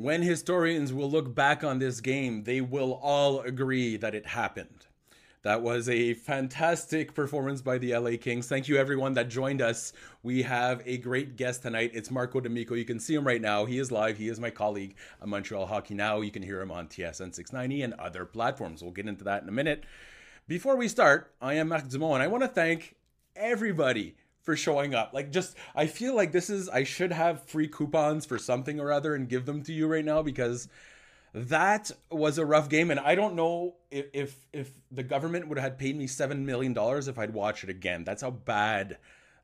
When historians will look back on this game, they will all agree that it happened. That was a fantastic performance by the LA Kings. Thank you, everyone that joined us. We have a great guest tonight. It's Marco D'Amico. You can see him right now. He is live. He is my colleague on Montreal Hockey Now. You can hear him on TSN 690 and other platforms. We'll get into that in a minute. Before we start, I am Marc Dumont, and I want to thank everybody for showing up. Like, just, I feel like this is, I should have free coupons for something or other and give them to you right now because that was a rough game. And i don't know if if, if the government would have paid me seven million dollars if i'd watch it again. That's how bad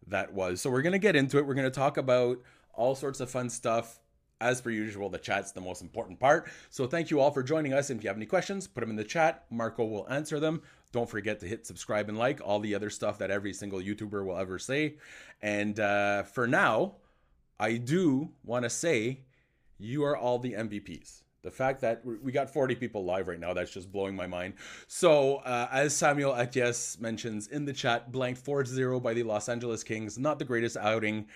that was. So we're gonna get into it. We're gonna talk about all sorts of fun stuff. As per usual the chat's the most important part. So thank you all for joining us. If you have any questions put them in the chat. Marco will answer them don't forget to hit subscribe and like all the other stuff that every single youtuber will ever say and uh, for now i do want to say you are all the mvps the fact that we got 40 people live right now, that's just blowing my mind. So, uh, as Samuel Atias mentions in the chat, blanked 4 0 by the Los Angeles Kings. Not the greatest outing.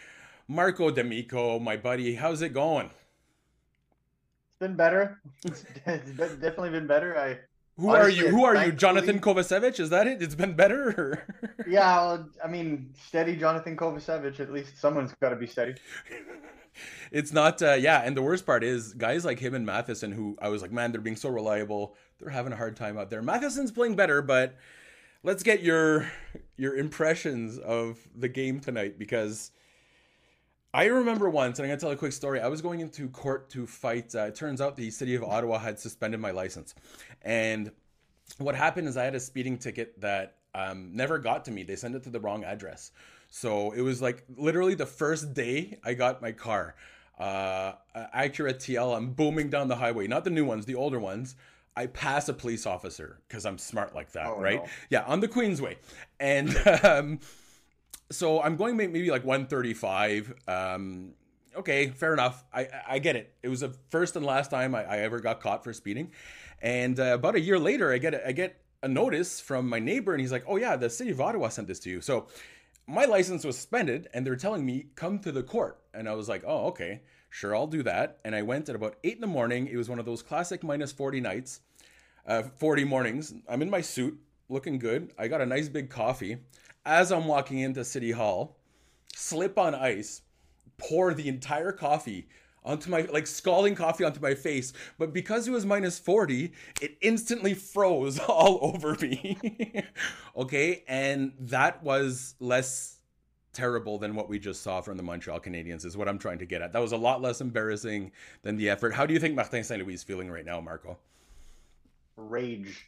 Marco D'Amico, my buddy, how's it going? It's been better. It's definitely been better. I who honestly, are you? Who are you? Johnathan Kovacevic? Is that it? It's been better. yeah, well, I mean, steady Johnathan Kovacevic. At least someone's got to be steady. it's not uh, yeah and the worst part is guys like him and matheson who i was like man they're being so reliable they're having a hard time out there matheson's playing better but let's get your your impressions of the game tonight because i remember once and i'm going to tell a quick story i was going into court to fight uh, it turns out the city of ottawa had suspended my license and what happened is i had a speeding ticket that um, never got to me they sent it to the wrong address so it was like literally the first day I got my car. Uh, Acura TL, I'm booming down the highway, not the new ones, the older ones. I pass a police officer because I'm smart like that, oh, right? No. Yeah, on the Queensway. And um, so I'm going maybe like 135. Um, okay, fair enough. I, I get it. It was the first and last time I, I ever got caught for speeding. And uh, about a year later, I get I get a notice from my neighbor, and he's like, "Oh yeah, the city of Ottawa sent this to you." So my license was suspended and they're telling me come to the court and i was like oh okay sure i'll do that and i went at about 8 in the morning it was one of those classic minus 40 nights uh, 40 mornings i'm in my suit looking good i got a nice big coffee as i'm walking into city hall slip on ice pour the entire coffee onto my like scalding coffee onto my face but because it was minus 40 it instantly froze all over me. Okay and that was less terrible than what we just saw from the Montreal Canadiens is what I'm trying to get at. That was a lot less embarrassing than the effort. How do you think Martin St. Louis is feeling right now Marco? Rage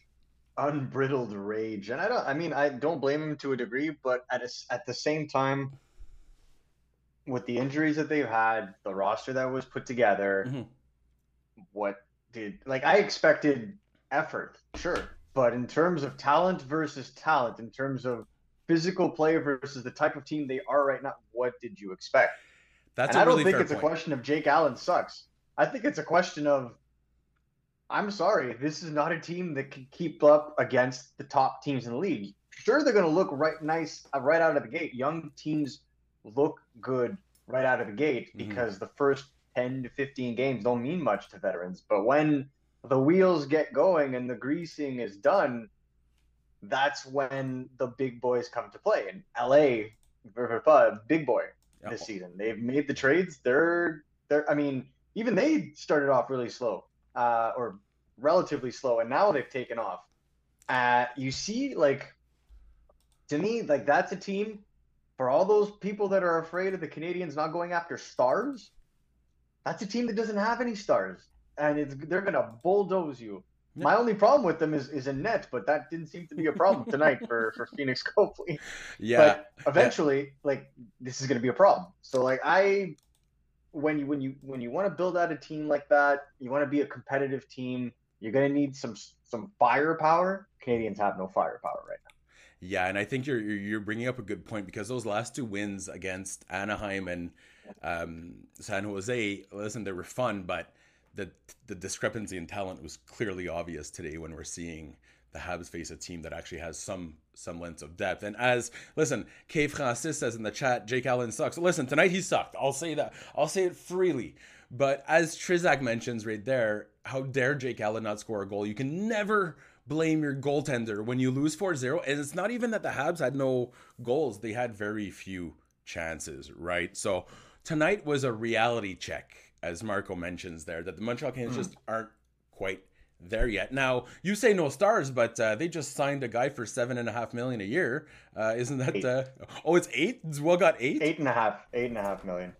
unbridled rage and I don't I mean I don't blame him to a degree but at a, at the same time with the injuries that they've had, the roster that was put together, mm-hmm. what did like I expected effort, sure, but in terms of talent versus talent, in terms of physical play versus the type of team they are right now, what did you expect? That's and I don't really think it's point. a question of Jake Allen sucks. I think it's a question of I'm sorry, this is not a team that can keep up against the top teams in the league. Sure, they're going to look right nice uh, right out of the gate. Young teams look good right out of the gate mm-hmm. because the first 10 to 15 games don't mean much to veterans. But when the wheels get going and the greasing is done, that's when the big boys come to play. And LA, big boy this season. They've made the trades. They're they're. I mean, even they started off really slow, uh, or relatively slow, and now they've taken off. Uh, you see, like to me, like that's a team for all those people that are afraid of the Canadiens not going after stars. That's a team that doesn't have any stars, and it's they're gonna bulldoze you. Yeah. My only problem with them is is in net, but that didn't seem to be a problem tonight for for Phoenix Copley Yeah. but eventually like this is going to be a problem so like i when you when you when you want to build out a team like that you want to be a competitive team you're going to need some some firepower. Canadiens have no firepower right now. Yeah, and I think you're you're bringing up a good point because those last two wins against Anaheim and um, San Jose, listen, they were fun, but the the discrepancy in talent was clearly obvious today when we're seeing the Habs face a team that actually has some semblance of depth. And as listen, K Francis says in the chat, Jake Allen sucks. Listen, tonight he sucked. I'll say that. I'll say it freely. But as Trizak mentions right there, how dare Jake Allen not score a goal? You can never blame your goaltender when you lose 4-0. And it's not even that the Habs had no goals. They had very few chances, right? So tonight was a reality check, as Marco mentions there, that the Montreal Canadiens mm. just aren't quite there yet. Now you say no stars, but uh, they just signed a guy for seven and a half million a year. Uh, isn't that? Uh, oh, it's eight. Well, got eight. eight and a half eight and a half million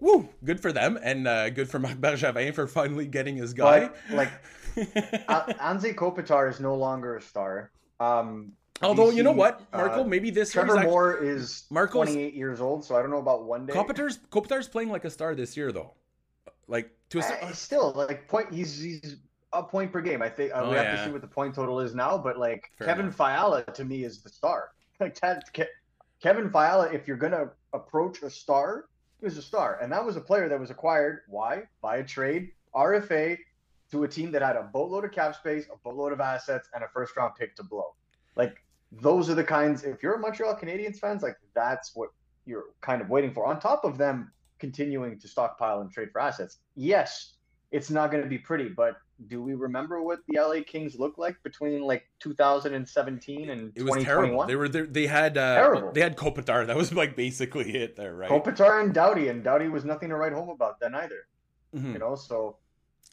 Woo! Good for them, and uh, good for Marc Bergevin for finally getting his guy. but like Anze Kopitar is no longer a star um Although you know what, Marco, uh, maybe this year Trevor actually- Moore is Marco's- 28 years old, so I don't know about one day. Kopitar's Kopitar's playing like a star this year, though. Like to a, Uh, still like point. He's he's a point per game. I think uh, Oh, we have yeah. to see what the point total is now. But like Fair Kevin enough. Fiala to me is the star. Like that, Ke- Kevin Fiala, if you're gonna approach a star, is a star, and that was a player that was acquired. Why? By a trade, RFA, to a team that had a boatload of cap space, a boatload of assets, and a first round pick to blow. Like those are the kinds. If you're a Montreal Canadiens fans, like that's what you're kind of waiting for. On top of them continuing to stockpile and trade for assets. Yes, it's not going to be pretty, but do we remember what the LA Kings looked like between like 2017 and it was terrible. 2021? They were they, they had uh, Terrible. They had Kopitar. That was like basically it there, right? Kopitar and Doughty, and Doughty was nothing to write home about then either. Mhm. You know, so,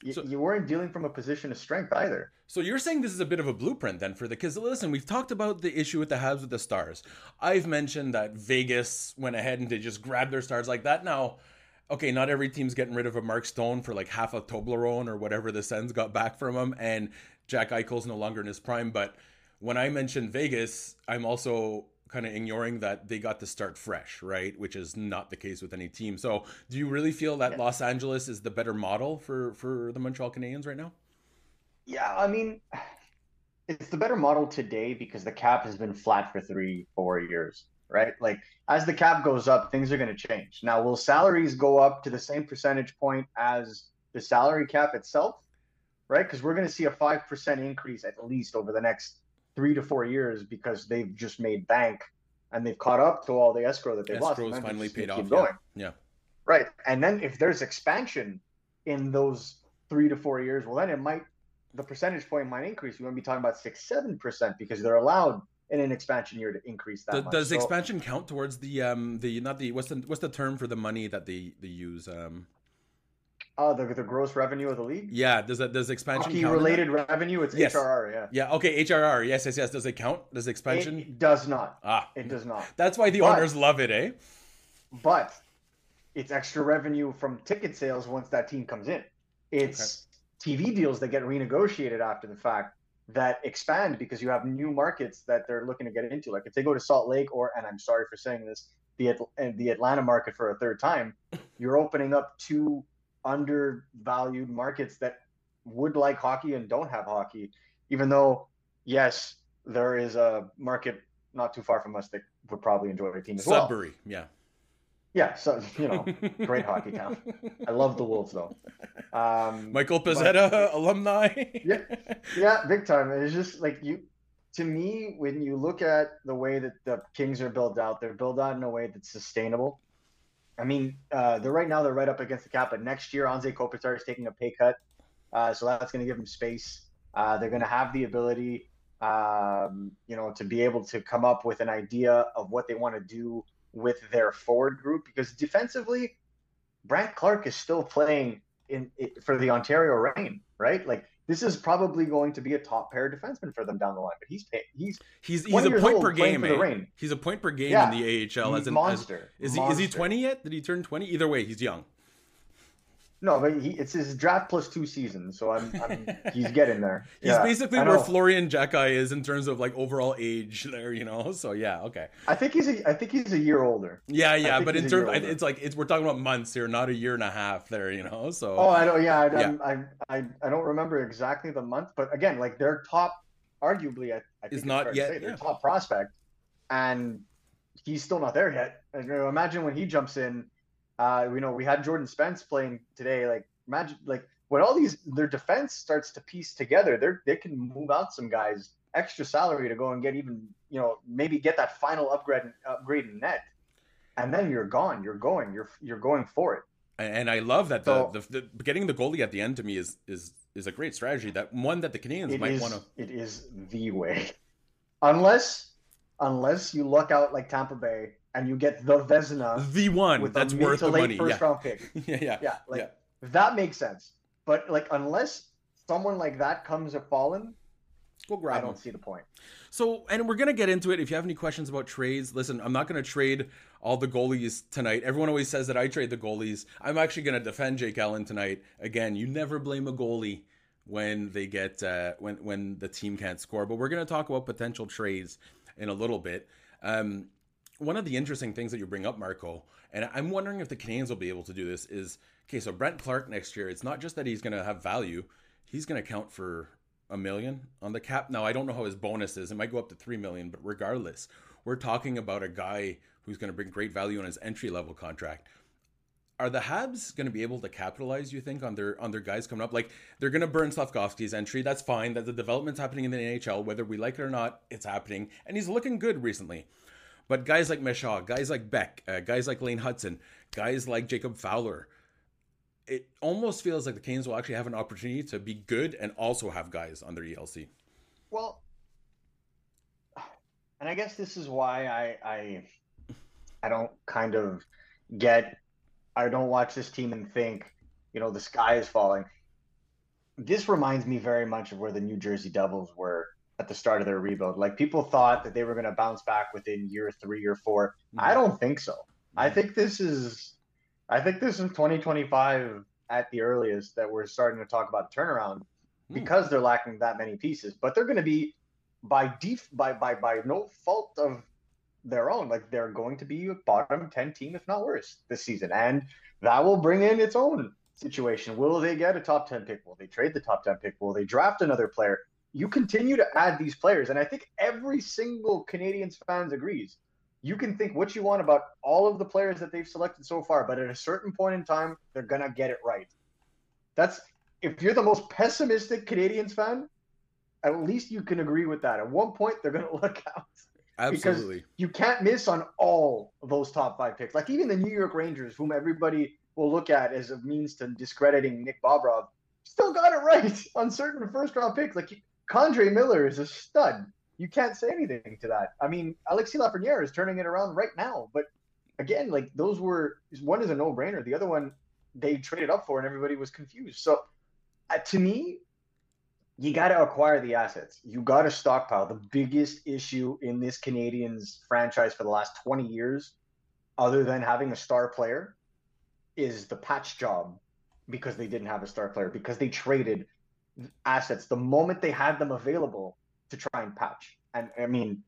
y- So- you weren't dealing from a position of strength either. So you're saying this is a bit of a blueprint then for the because listen, we've talked about the issue with the Habs with the stars. I've mentioned that Vegas went ahead and they just grabbed their stars like that. Now, okay, not every team's getting rid of a Mark Stone for like half a Toblerone or whatever the Sens got back from him, and Jack Eichel's no longer in his prime. But when I mentioned Vegas, I'm also kind of ignoring that they got to start fresh, right? Which is not the case with any team. So, do you really feel that Yeah. Los Angeles is the better model for for the Montreal Canadiens right now? Yeah, I mean, it's the better model today because the cap has been flat for three, four years, right? Like as the cap goes up, things are going to change. Now, will salaries go up to the same percentage point as the salary cap itself, right? Because we're going to see a five percent increase at least over the next three to four years because they've just made bank and they've caught up to all the escrow that they've lost. Escrow's and finally paid off. going. Yeah. yeah. Right. And then if there's expansion in those three to four years, well, then it might, the percentage point might increase. You want to be talking about six, seven percent because they're allowed in an expansion year to increase that Does, does So, expansion count towards the um the not the what's the what's the term for the money that they they use um uh, the, the gross revenue of the league? yeah does that does expansion Hockey related revenue, it's Yes. HRR, yeah. yeah okay HRR yes yes yes does it count does expansion It does not. ah It does not. that's why the But- owners love it eh But it's extra revenue from ticket sales once that team comes in. It's TV deals that get renegotiated after the fact that expand because you have new markets that they're looking to get into. Like if they go to Salt Lake or, and I'm sorry for saying this, the At- and the Atlanta market for a third time, you're opening up two undervalued markets that would like hockey and don't have hockey. Even though, yes, there is a market not too far from us that would probably enjoy a team as well. Sudbury yeah Yeah, so you know, great hockey town. I love the Wolves though. Um, Michael but- alumni Yeah. yeah, big time. It's just like you. To me, when you look at the way that the Kings are built out, they're built out in a way that's sustainable. I mean, uh, they're right now they're right up against the cap, but next year Anze Kopitar is taking a pay cut, uh, so that's going to give them space. Uh, they're going to have the ability um, you know, to be able to come up with an idea of what they want to do with their forward group because defensively, Brandt Clarke is still playing in, in for the Ontario Reign, right? Like this is probably going to be a top pair defenseman for them down the line. But he's pay, he's He's he's a point per game. eh? He's a point per game Yeah. in the AHL as an as, monster. is he is he 20 yet? Did he turn 20? Either way, he's young. No, but he it's his draft plus two seasons, so I'm, I'm he's getting there. He's Yeah, basically where. Florian Xhekaj is in terms of like overall age there, you know. So yeah, okay. I think he's a I think he's a year older. Yeah, yeah, but in terms, it's like it's we're talking about months here, not a year and a half there, you know. So Oh, I don't. Yeah, I, Yeah. I'm- I, I, I don't remember exactly the month, but again, like their top, arguably, I, I think Is not yet, say, their yeah. top prospect, and he's still not there yet. And, you know, imagine when he jumps in. Uh, we know we had Jordan Spence playing today. Like imagine, like when all these their defense starts to piece together, they are they can move out some guys extra salary to go and get even, you know, maybe get that final upgrade upgrade in net, and then you're gone. You're going. You're you're going for it. and I love that the, So- the, the getting the goalie at the end to me is is is a great strategy. That one that the Canadiens might want to. It is the way, unless unless you luck out like Tampa Bay and you get the Vezina The one with that's a worth the late money. first Yeah. round pick. yeah, yeah, Yeah, like Yeah. that makes sense. But like unless someone like that comes a fallen, Go I grab don't him. see the point. So, and we're gonna get into it. If you have any questions about trades, listen, I'm not gonna trade all the goalies tonight. Everyone always says that I trade the goalies. I'm actually gonna defend Jake Allen tonight. Again, you never blame a goalie when they get uh, when when the team can't score. But we're gonna talk about potential trades in a little bit. Um, one of the interesting things that you bring up, Marco, and I'm wondering if the Canadiens will be able to do this is okay. So Brandt Clarke next year, it's not just that he's going to have value; he's going to count for a million on the cap. Now I don't know how his bonus is; it might go up to three million, but regardless, we're talking about a guy who's going to bring great value on his entry level contract. Are the Habs going to be able to capitalize? You think on their on their guys coming up? Like they're going to burn Slafkovsky's entry. That's fine. That the development's happening in the NHL, whether we like it or not, it's happening, and he's looking good recently. But guys like Mesar, guys like Beck, uh, guys like Lane Hutson, guys like Jacob Fowler, it almost feels like the Canes will actually have an opportunity to be good and also have guys on their ELC. Well, and I guess this is why I I I don't kind of get I don't watch this team and think, you know, the sky is falling. This reminds me very much of where the New Jersey Devils were at the start of their rebuild. Like people thought that they were going to bounce back within year 3 or 4. I mm-hmm. don't think so. I mm-hmm. think this is I think this is 2025 at the earliest that we're starting to talk about turnaround hmm. because they're lacking that many pieces. But they're going to be by def- by by by no fault of their own. Like they're going to be a bottom 10 team, if not worse, this season, and that will bring in its own situation. Will they get a top 10 pick? Will they trade the top 10 pick? Will they draft another player? You continue to add these players, and I think every single Canadiens fans agrees. You can think what you want about all of the players that they've selected so far, but at a certain point in time, they're gonna get it right. That's if you're the most pessimistic Canadiens fan, at least you can agree with that. At one point, they're going to look out. Absolutely. You can't miss on all of those top five picks. Like even the New York Rangers, whom everybody will look at as a means to discrediting Nick Bobrov, still got it right on certain first round picks. Like K'Andre Miller is a stud. You can't say anything to that. I mean, Alexis Lafreniere is turning it around right now. But again, like those were one is a no brainer. The other one they traded up for, and everybody was confused. So uh, to me, you got to acquire the assets. You got to stockpile. The biggest issue in this Canadiens franchise for the last 20 years, other than having a star player, is the patch job because they didn't have a star player, because they traded assets the moment they had them available to try and patch. And I mean,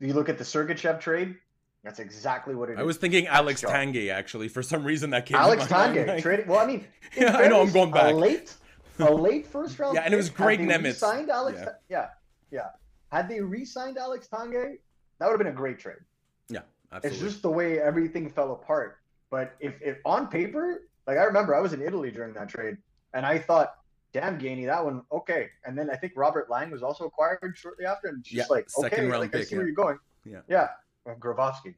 you look at the Sergachev trade, that's exactly what it is. I was thinking Alex job. Tanguay actually for some reason that came. Alex mind. Like- traded. Well, I mean, Yeah, I know, I'm going back. A late, a late first round. Yeah, and it was Greg Nemisz. Signed Alex. Yeah. Ta- yeah, yeah. Had they re-signed Alex Tanguay, that would have been a great trade. Yeah, absolutely. It's just the way everything fell apart. But if, if on paper, like I remember, I was in Italy during that trade, and I thought, "Damn, Gainey, that one okay." And then I think Robert Lang was also acquired shortly after, and just Yeah, like, okay, round like, I pick, see where you're going. Yeah. yeah, uh, Grabowski.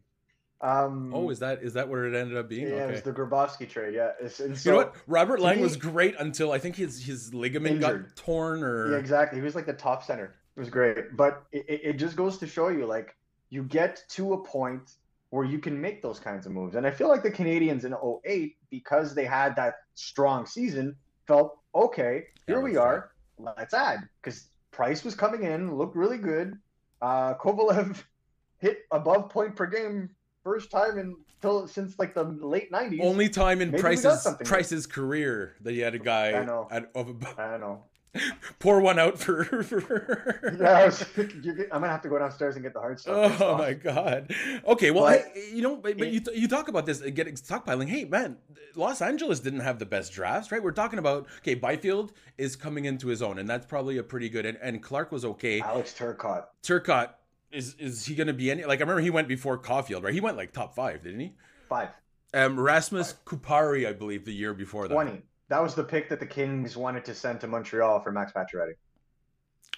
Um, oh, is that is that what it ended up being? yeah, it was the Grabowski trade. Yeah, it's, and you know what? Robert Lang me- was great until I think his his ligament Injured. got torn or Yeah, exactly. He was like the top center. It was great, but it it just goes to show you, like, you get to a point where you can make those kinds of moves. And I feel like the Canadiens in 08, because they had that strong season, felt okay. Here we are. Let's add because Price was coming in, looked really good. Uh, Kovalev hit above point per game first time in till since like the late 90s. Only time in Maybe Price's. Price's career that he had a guy I know. At, of a, I know. pour one out for. for Yeah, I was, you're, I'm gonna have to go downstairs and get the hard stuff. Oh my god. Okay, well, But hey, you know, but, but you, you talk about this uh, getting stockpiling. Hey, man, Los Angeles didn't have the best drafts, right? We're talking about okay, Byfield is coming into his own, and that's probably a pretty good. And, and Clarke was okay. Alex Turcotte. Turcotte is is he going to be any? Like I remember he went before Caulfield, right? He went like top five, didn't he? Five. Um, Rasmus Kupari, I believe, the year before that. 20. That was the pick that the Kings wanted to send to Montreal for Max Pacioretty.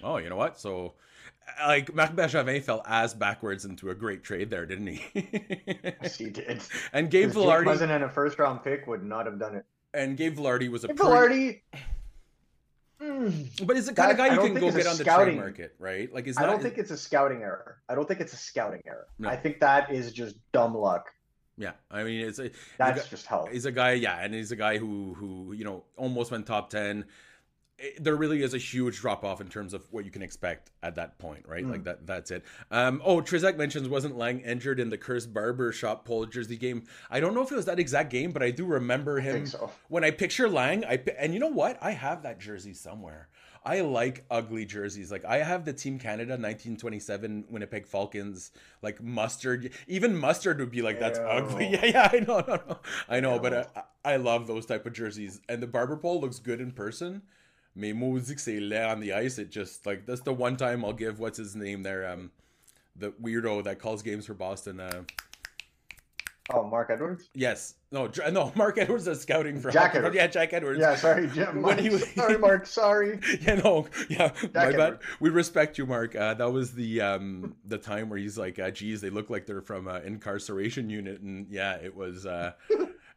Oh, you know what? So, like, Marc Bergevin fell as backwards into a great trade there, didn't he? Yes, he did. and Gabe Vilardi wasn't in a first round pick, would not have done it. and Gabe Vilardi was a Jake pretty- Vilardi. Mm, But it's the kind of guy you can go get on the trade market, right? Like, is that, I don't think it's a scouting error. I don't think it's a scouting error. No. I think that is just dumb luck. Yeah, I mean, it's a, That's guy- just health. he's a guy, yeah, and he's a guy who who you know almost went top ten. It- there really is a huge drop off in terms of what you can expect at that point, right? Mm. Like that. That's it. Um, oh, Trizek mentions wasn't Lang injured in the cursed barber shop pole jersey game. I don't know if it was that exact game, but I do remember I him. think so. When I picture Lang, I and you know what? I have that jersey somewhere. I like ugly jerseys. Like I have the Team Canada 1927 Winnipeg Falcons, like mustard. Even mustard would be like that's Ew. ugly. Yeah, yeah, I know, no, no, I know, but I, I love those type of jerseys. And the barber pole looks good in person. Mais maudit que c'est laid on the ice. It just like that's the one time I'll give what's his name there, um, the weirdo that calls games for Boston. Uh, Oh, Mark Edwards? yes, no, no, Mark Edwards is scouting for Jack. Edwards. Yeah, Jack Edwards. Yeah, sorry, Jim. He sorry, Mark. Sorry. yeah, no, yeah, my bad. We respect you, Mark. Uh, that was the um the time where he's like, uh, "Geez, they look like they're from an incarceration unit," and yeah, it was. uh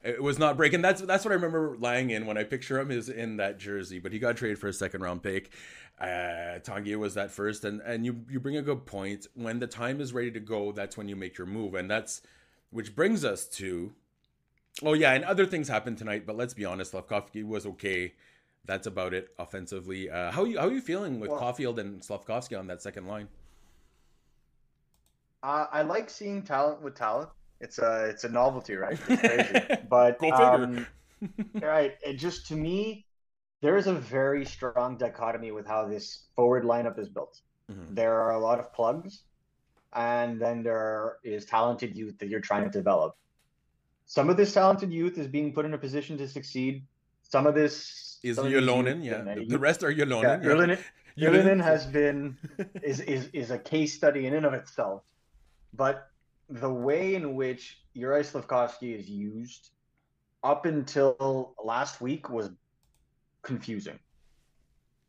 It was not breaking. That's that's what I remember lying in when I picture him is in that jersey. But he got traded for a second round pick. Uh, Tanguay was that first, and and you you bring a good point. When the time is ready to go, that's when you make your move, and that's which brings us to. Oh yeah, and other things happened tonight, but let's be honest, Slafkovsky was okay. That's about it offensively. Uh, how you how are you feeling with Well- Caulfield and Slafkovsky on that second line? Uh, I like seeing talent with talent. It's a it's a novelty, right? It's crazy. But Go um, right, it just to me, there is a very strong dichotomy with how this forward lineup is built. Mhm. There are a lot of plugs, and then there is talented youth that you're trying to develop. Some of this talented youth is being put in a position to succeed. Some of this Is Ylonen? Yeah, the, rest are yeah, Ylonen. Ylonen, Yeah. Ylonen has been is, is is a case study in and of itself. But the way in which Yuri Slafkovsky is used up until last week was confusing.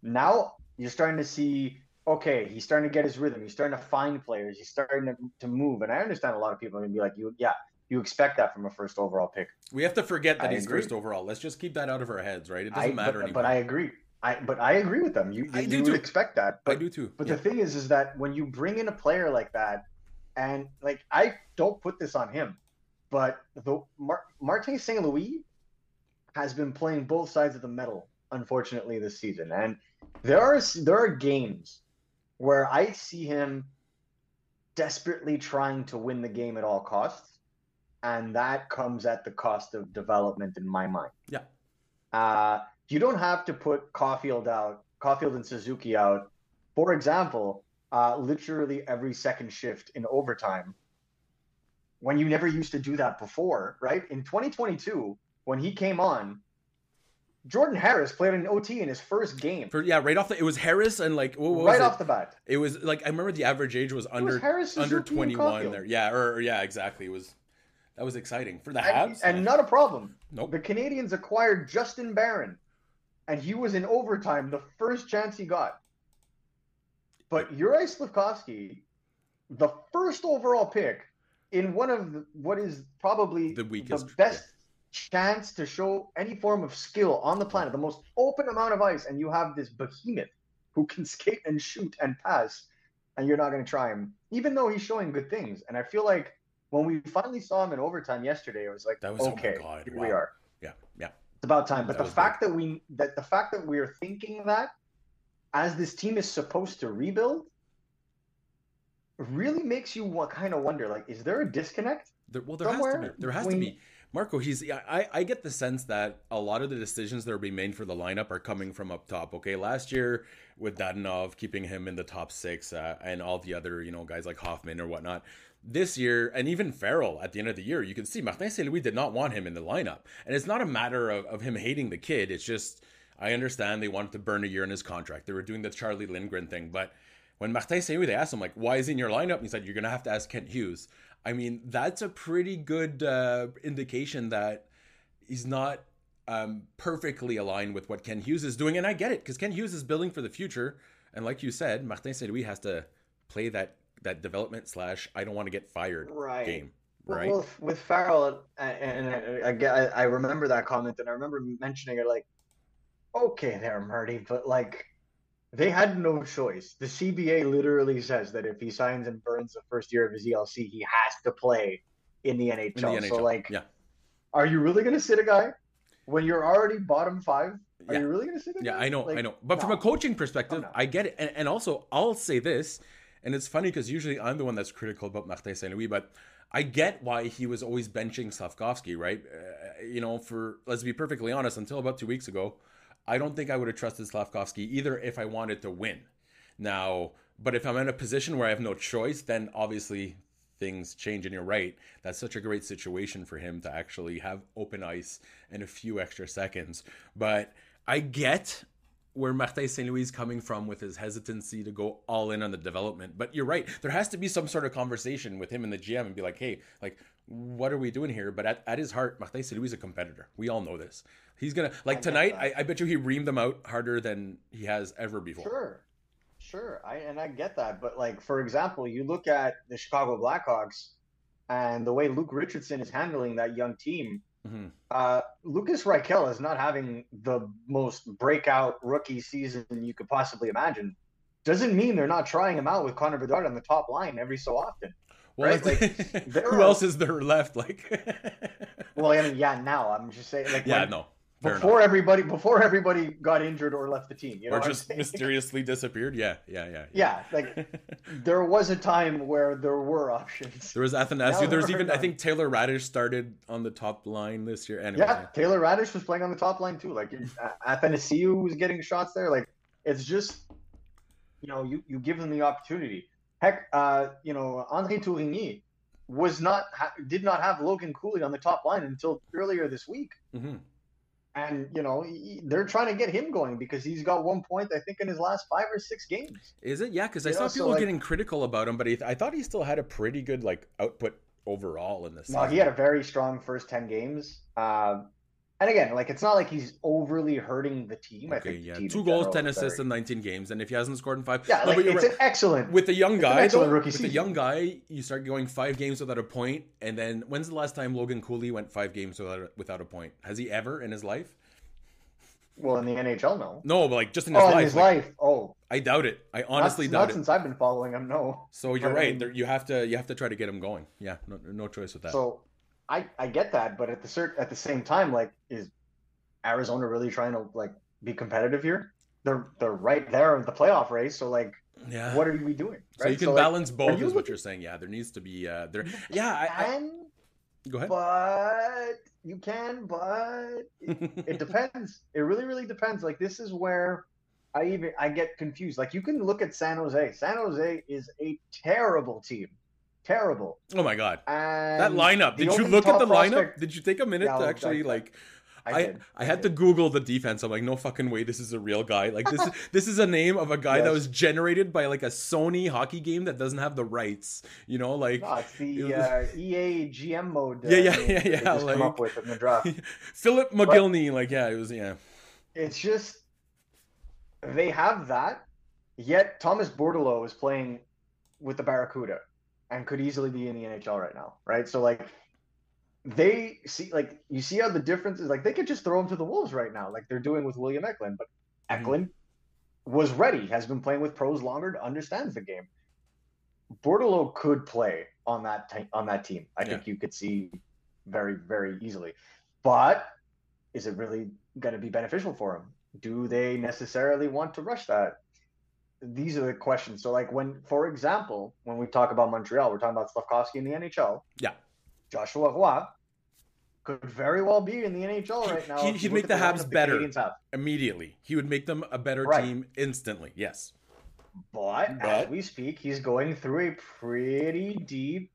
Now you're starting to see, okay, he's starting to get his rhythm. He's starting to find players. He's starting to, to move. And I understand a lot of people are going to be like, you, yeah, you expect that from a first overall pick. We have to forget that I he's agree. first overall. Let's just keep that out of our heads, right? It doesn't matter but, anymore. but I agree. I but I agree with them. You, I do you would expect that. But, I do too. But Yeah. the thing is, is that when you bring in a player like that, and like I don't put this on him, but the Mar- Martin St. Louis has been playing both sides of the metal, unfortunately, this season, and there are there are games where I see him desperately trying to win the game at all costs, and that comes at the cost of development in my mind. Yeah. Uh, you don't have to put Caulfield out, Caulfield and Suzuki out. For example, uh, literally every second shift in overtime, when you never used to do that before, right? In 2022, when he came on, Jordan Harris played an OT in his first game, For, yeah, right off the it was Harris and like what, what was right it? off the bat. It was like I remember the average age was It was under under 21 there. Yeah, or, or yeah, exactly. It was that was exciting for the Habs. and not a problem. nope. The Canadiens acquired Justin Barron, and he was in overtime the first chance he got. But Yuri Slafkovsky, the first overall pick in one of the, what is probably The weakest, the best chance to show any form of skill on the planet, the most open amount of ice, and you have this behemoth who can skate and shoot and pass, and you're not going to try him, even though he's showing good things. And I feel like when we finally saw him in overtime yesterday, it was like, That was- oh okay, God, here we are. Yeah, yeah. It's about time. But That the fact that we that the fact that we're thinking that as this team is supposed to rebuild really makes you kind of wonder like is there a disconnect? There, well, there has to Somewhere be. There has to be. Marco, he's. I, I get the sense that a lot of the decisions that are being made for the lineup are coming from up top. Okay, last year with Dadonov keeping him in the top six, uh, and all the other you know guys like Hoffman or whatnot. This year, and even Farrell at the end of the year, you can see Martin Saint Louis did not want him in the lineup, and it's not a matter of, of him hating the kid. It's just I understand they wanted to burn a year in his contract. They were doing the Charlie Lindgren thing, but when Martin Saint Louis, they asked him like, "Why is he in your lineup?" And he said, "You're gonna have to ask Kent Hughes." I mean, that's a pretty good uh, indication that he's not um, perfectly aligned with what Kent Hughes is doing, and I get it because Kent Hughes is building for the future, and like you said, Martin Saint Louis has to play that that development slash I don't want to get fired Right. game, right? Well, with Farrell, and, and I, I, I I remember that comment, and I remember mentioning it like, okay, there, Murdy, but like, they had no choice. The CBA literally says that if he signs and burns the first year of his ELC, he has to play in the NHL. in the NHL, So, like, yeah, are you really going to sit a guy when you're already bottom five? Are Yeah. you really going to sit a Yeah, guy? I know, I know. But from a coaching perspective, no. I get it. And, and also, I'll say this, and it's funny because usually I'm the one that's critical about Martin Saint Louis, but I get why he was always benching Slafkovsky, right? Uh, you know, for let's be perfectly honest, until about two weeks ago, I don't think I would have trusted Slafkovsky either if I wanted to win. Now, but if I'm in a position where I have no choice, then obviously things change. And you're right. That's such a great situation for him to actually have open ice and a few extra seconds. But I get where Martin St. Louis is coming from with his hesitancy to go all in on the development. But you're right. There has to be some sort of conversation with him and the GM and be like, hey, like, what are we doing here? But at, at his heart, Martin St. Louis is a competitor. We all know this. He's going to, like, get tonight. I, I bet you he reamed them out harder than he has ever before. Sure, sure. I and I get that, but like for example, you look at the Chicago Blackhawks and the way Luke Richardson is handling that young team. Mhm. Uh, Lukas Reichel is not having the most breakout rookie season you could possibly imagine. Doesn't mean they're not trying him out with Connor Bedard on the top line every so often. Well, Right, like, there who are- else is there left? Like, Well, I mean, yeah, now I'm just saying, like, yeah, when- no, before enough. everybody, before everybody got injured or left the team, you know, or just mysteriously disappeared. Yeah, yeah, yeah. yeah, like there was a time where there were options. There was Athanasiu. Now There was even I think Taylor Raddysh started on the top line this year. Anyway, Yeah, Taylor Raddysh was playing on the top line too. Like Athanasiu was getting shots there. Like it's just, you know, you you give them the opportunity. Heck, uh, you know, Andre Tourigny was not ha- did not have Logan Cooley on the top line until earlier this week, hmm and you know he- they're trying to get him going because he's got one point I think in his last five or six games. is it? Yeah, because I You saw know, so, people like- getting critical about him, but he, I thought he still had a pretty good like output overall in this. No, he had a very strong first ten games. Um, and again, like it's not like he's overly hurting the team. I Okay, think the yeah, team two goals, ten assists in 19 games, and if he hasn't scored in five, Yeah, No, like it's right. an excellent. with a young guy, excellent though, rookie with a young guy, you start going five games without a point, and then when's the last time Logan Cooley went five games without a, without a point? Has he ever in his life? Well, in the NHL, no. No, but like just in his oh, life. in his like, life. Oh, I doubt it. I honestly not, doubt not it. since I've been following him. No. So you're But, right. um, There, you have to you have to try to get him going. Yeah, no, no choice with that. So, I I get that, but at the cert at the same time, like, is Arizona really trying to like be competitive here? They're they're right there in the playoff race. So like, yeah. what are we doing? so you can like, balance both, you is what you're saying. Yeah, there needs to be. Uh, there. Yeah, I, I, go ahead. but you can, but it, it depends. It really, really depends. Like this is where I even I get confused. Like you can look at San Jose. San Jose is a terrible team, terrible. oh my god, And that lineup. Did you look at the lineup? Did you take a minute Yeah, to I- actually I- like? I I, did. I had to Google the defense. I'm like, no fucking way, this is a real guy. Like this, this is a name of a guy that was generated by like a Sony hockey game that doesn't have the rights. You know, like No, it's the was- uh, EA GM mode. Uh, Yeah, yeah, yeah, yeah, just come up with in the draft. Philip McGillney. Like, yeah, it was yeah. it's just they have that, yet Thomas Bordeleau is playing with the Barracuda and could easily be in the NHL right now, right? So like they see like you see how the difference is like they could just throw him to the wolves right now, like they're doing with William Eklund, but Mhm. Was ready, has been playing with pros longer, understands the game. Bordeleau could play on that te- on that team. I Yeah. think you could see very very easily. But is it really going to be beneficial for him? Do they necessarily want to rush that? These are the questions. So, like when, for example, when we talk about Montreal, we're talking about Slafkovsky in the NHL. Yeah. Joshua Roy could very well be in the NHL right now. He, he'd make at the Habs the better. Canadians have. Immediately, he would make them a better Right. team instantly. Yes. But, But- as we speak, he's going through a pretty deep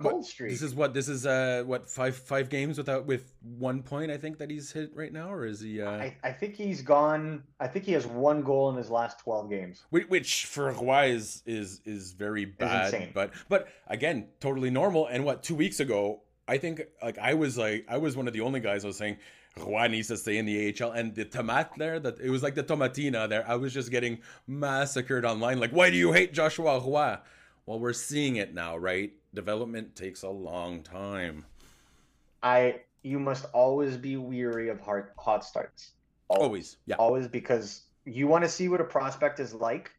cold streak. This is what this is. Uh, what five five games without with one point? I think that he's hit right now, or is he? Uh, I, I think he's gone. I think he has one goal in his last twelve games. Which, which for Roy is is is very bad, insane. but but again, totally normal. And what two weeks ago, I think like I was like I was one of the only guys I was saying Roy needs to stay in the AHL, and the tomat there that it was like the tomatina there. I was just getting massacred online. Like, why do you hate Joshua Roy? Well, we're seeing it now, right? Development takes a long time. I you must always be weary of hard hot starts. Always, yeah. Always because you want to see what a prospect is like.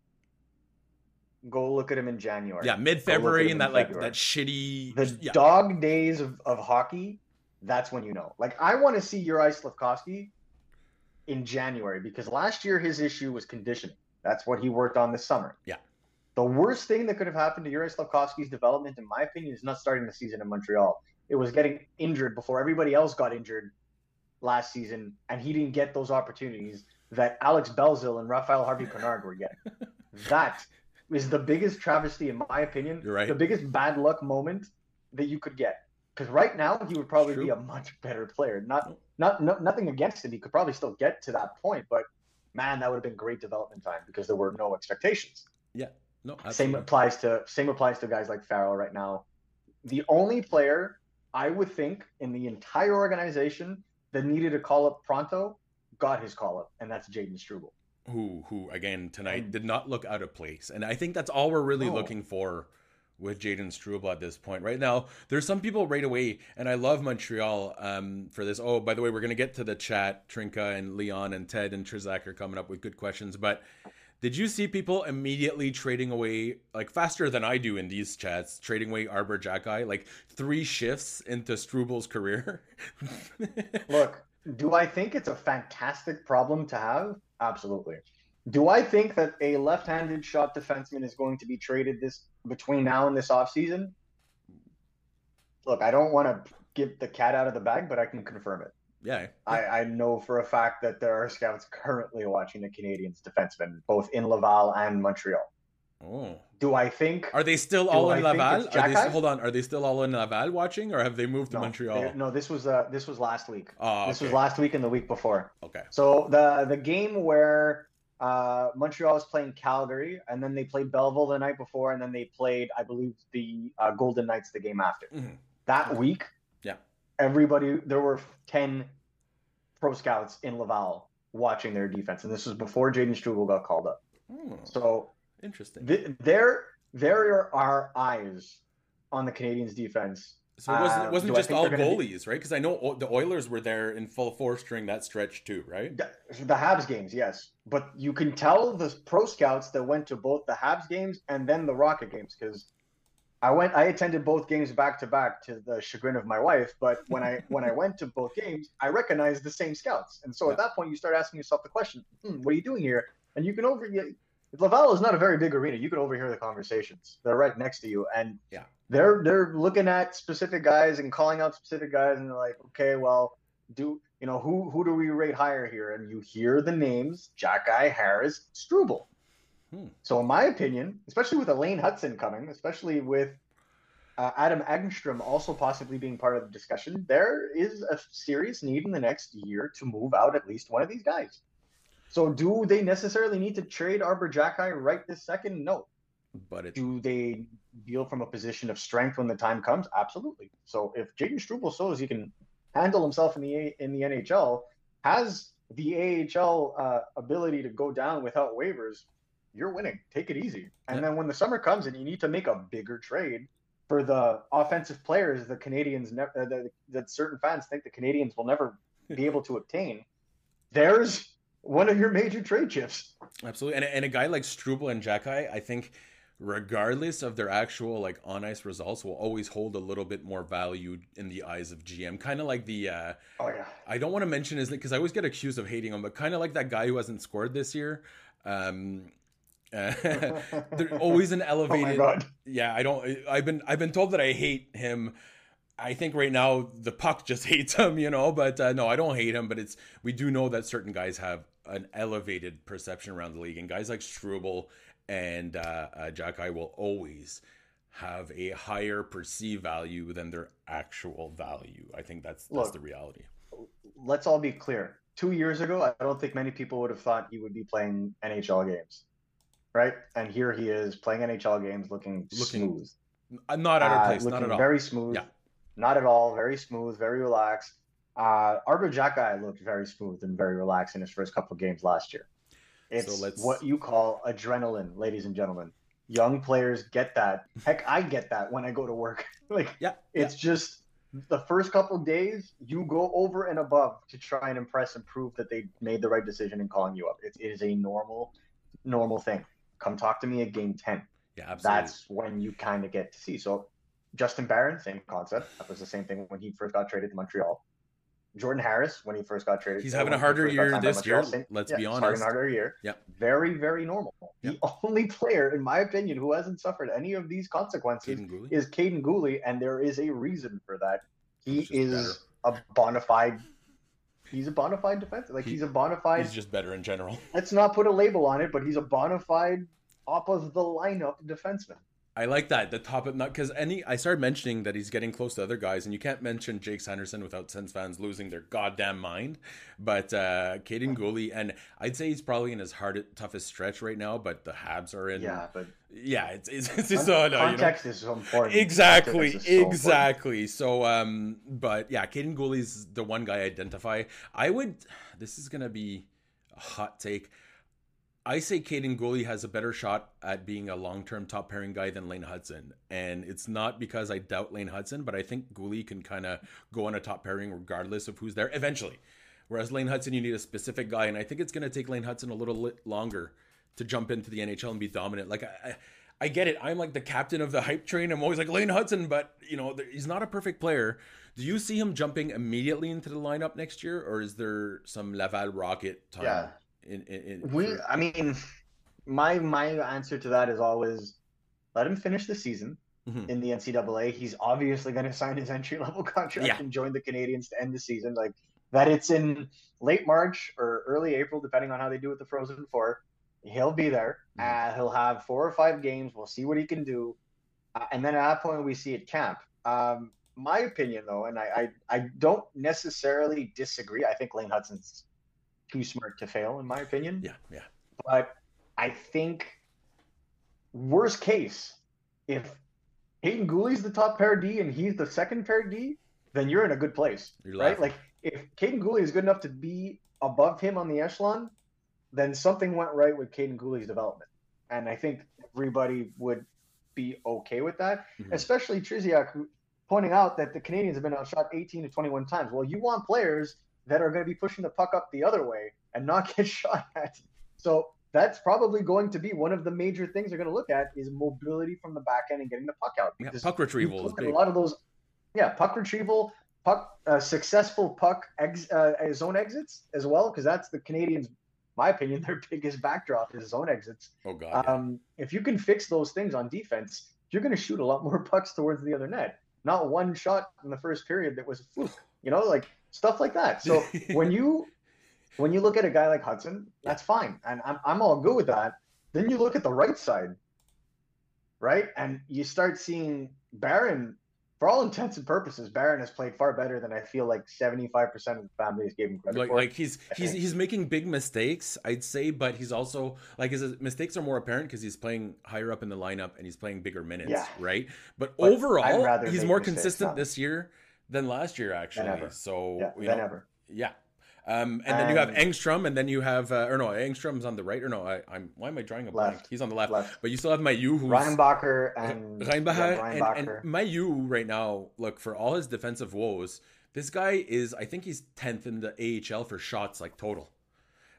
Go look at him in January. Yeah, mid February and that like that shitty. the yeah. dog days of, of hockey, that's when you know. Like I want to see Uri Slafkovsky in January because last year his issue was conditioning. That's what he worked on this summer. Yeah. The worst thing that could have happened to Uri Slafkovsky's development, in my opinion, is not starting the season in Montreal. It was getting injured before everybody else got injured last season, and he didn't get those opportunities that Alex Belzile and Raphael Harvey Pinard were getting. that is the biggest travesty, in my opinion. You're right. The biggest bad luck moment that you could get. Because right now he would probably be a much better player. Not, not, no, nothing against him. He could probably still get to that point, but man, that would have been great development time because there were no expectations. Yeah, no, Same applies to same applies to guys like Farrell right now. The only player I would think in the entire organization that needed a call up pronto got his call up, and that's Jayden Struble. who who again tonight did not look out of place and i think that's all we're really No. looking for with Jayden Struble at this point right now there's some people right away and i love montreal um, for this oh by the way we're going to get to the chat trinka and leon and ted and trizak are coming up with good questions but did you see people immediately trading away like faster than i do in these chats trading away Arber Xhekaj like three shifts into Struble's career Look, do I think it's a fantastic problem to have? Absolutely. Do I think that a left-handed shot defenseman is going to be traded this between now and this offseason? Look, I don't want to give the cat out of the bag, but I can confirm it. Yeah I, I know for a fact that there are scouts currently watching the Canadiens defensemen, both in Laval and Montreal. oh Do I think Are they still all in think Laval? Are they, hold on. Are they still all in Laval watching, or have they moved to no, Montreal? No, this was uh this was last week. Oh, This was last week and the week before. Okay. So the the game where uh, Montreal was playing Calgary, and then they played Belleville the night before, and then they played, I believe, the uh, Golden Knights the game after. Mhm. That week, Yeah. Everybody there were ten pro scouts in Laval watching their defense, and this was before Jayden Struble got called up. Oh, So interesting. th- there there are eyes on the Canadiens defense. so it wasn't, uh, it wasn't do I just all they're be- goalies, right? Because I know o- the Oilers were there in full force during that stretch too, right? The the Habs games, yes, but you can tell the pro scouts that went to both the Habs games and then the Rocket games because I went, I attended both games back to back to the chagrin of my wife. But when I when I went to both games, I recognized the same scouts, and so at that point you start asking yourself the question, hmm, "What are you doing here?" And you can over Laval is not a very big arena. You can overhear the conversations. They're right next to you, and Yeah. they're they're looking at specific guys and calling out specific guys, and they're like, "Okay, well, do you know who who do we rate higher here?" And you hear the names Xhekaj, Harris, Struble. Hmm. So, in my opinion, especially with Elaine Hutson coming, especially with uh, Adam Engstrom also possibly being part of the discussion, there is a serious need in the next year to move out at least one of these guys. So, do they necessarily need to trade Arber Xhekaj right this second? No. But it's Do they deal from a position of strength when the time comes? Absolutely. So if Jayden Struble shows he can handle himself in the A- in the NHL, has the AHL uh, ability to go down without waivers, you're winning. Take it easy. And Yeah. then when the summer comes and you need to make a bigger trade for the offensive players, the Canadiens ne- uh, that, that certain fans think the Canadiens will never be able to obtain. There's one of your major trade chips. Absolutely, and, and a guy like Struble and Xhekaj, I think, regardless of their actual like on ice results, will always hold a little bit more value in the eyes of GM. Kind of like the uh, Oh yeah. I don't want to mention his because I always get accused of hating him, but kind of like that guy who hasn't scored this year. Um, uh, there's always an Oh elevated. god. Yeah, I don't. I've been I've been told that I hate him. I think right now the puck just hates him, you know. But uh, no, I don't hate him. But it's we do know that certain guys have an elevated perception around the league, and guys like Struble and uh, uh, Xhekaj will always have a higher perceived value than their actual value. I think that's that's Look. the reality. Let's all be clear. Two years ago, I don't think many people would have thought he would be playing NHL games, right? And here he is playing NHL games, looking, Looking smooth, Uh, Not out of Uh, place. Not at all. very smooth. Yeah. Not at all. Very smooth. Very relaxed. Uh, Arber Xhekaj looked very smooth and very relaxed in his first couple of games last year. It's let's- what you call adrenaline, ladies and gentlemen. Young players get that. Heck, I get that when I go to work. like, Yeah, it's just the first couple of days you go over and above to try and impress and prove that they made the right decision in calling you up. It, it is a normal, normal thing. Come talk to me at game ten yeah, absolutely. that's when you kind of get to see. So Justin Barron, same concept. That was the same thing when he first got traded to Montreal. Jordan Harris, when he first got traded, He's having a harder year this year, same- let's yeah, be he's having honest. a harder year. Yep. Very, very normal. Yep. The only player, in my opinion, who hasn't suffered any of these consequences Kaiden is Kaiden Guhle, and there is a reason for that. He is a bona fide. He's a bona fide defense. Like He- he's a bona fide. He's just better in general. Let's not put a label on it, but he's a bona fide top of the lineup defenseman. I like that the top of not because any I started mentioning that he's getting close to other guys, and you can't mention Jake Sanderson without Sens fans losing their goddamn mind. But uh Kaiden Guhle, and I'd say he's probably in his hardest, toughest stretch right now. But the Habs are in. Yeah, but yeah, it's it's, it's just uh, no, you know. context is so important. Exactly, Context so important. exactly. So, um, but yeah, Kaiden Guhle's the one guy I identify. I would. This is gonna be a hot take. I say Kaiden Guhle has a better shot at being a long-term top pairing guy than Lane Hutson, and it's not because I doubt Lane Hutson, but I think Guhle can kind of go on a top pairing regardless of who's there eventually. Whereas Lane Hutson, you need a specific guy, and I think it's going to take Lane Hutson a little lit longer to jump into the NHL and be dominant. Like I, I, I get it. I'm like the captain of the hype train. I'm always like Lane Hutson, but you know he's not a perfect player. Do you see him jumping immediately into the lineup next year, or is there some Laval Rocket time? Yeah. In, in, in, We, for- I mean, my my answer to that is always let him finish the season Mhm. in the NCAA. He's obviously going to sign his entry level contract Yeah. and join the Canadiens to end the season. Like that, it's in late March or early April, depending on how they do with the Frozen Four. He'll be there. Mhm. Uh, he'll have four or five games. We'll see what he can do, uh, and then at that point, we see at camp. Um, my opinion, though, and I, I, I don't necessarily disagree. I think Lane Hutson's too smart to fail, in my opinion. yeah, yeah. But I think worst case, if Hayden Guhle's the top pair D and he's the second pair D, then you're in a good place, You're right? laughing. Like if Kaiden Guhle is good enough to be above him on the echelon, then something went right with Kaiden Guhle's development, and I think everybody would be okay with that, Mhm. especially Triziak, pointing out that the Canadiens have been outshot 18 to 21 times. Well, you want players that are going to be pushing the puck up the other way and not get shot at. So that's probably going to be one of the major things they're going to look at is mobility from the back end and getting the puck out. Yeah, puck retrieval is big. a lot of those, yeah, puck retrieval, puck uh, successful puck ex, uh, zone exits as well, because that's the Canadiens. My opinion, their biggest backdrop is zone exits. Oh god. Um, if you can fix those things on defense, you're going to shoot a lot more pucks towards the other net. Not one shot in the first period that was a fluke, you know, like stuff like that. So when you when you look at a guy like Hutson, that's fine, and I'm I'm all good with that. Then you look at the right side, right, and you start seeing Barron. For all intents and purposes, Barron has played far better than I feel like 75% of the families gave him credit like for. like he's he's he's making big mistakes i'd say but he's also like his mistakes are more apparent because he's playing higher up in the lineup and he's playing bigger minutes Yeah. right but, But overall he's more mistakes, consistent not- this year than last year actually so yeah, you than know, ever. yeah um, and then you have Engstrom, and then you have, uh, or no, Engstrom's on the right, or no, I, I'm. Why am I drawing a blank? He's on the left, Left. but you still have Mailloux, who's Reinbacher and Reinbacher yeah, and, and Mailloux right now, look, for all his defensive woes, this guy is, I think he's 10th in the AHL for shots, like total.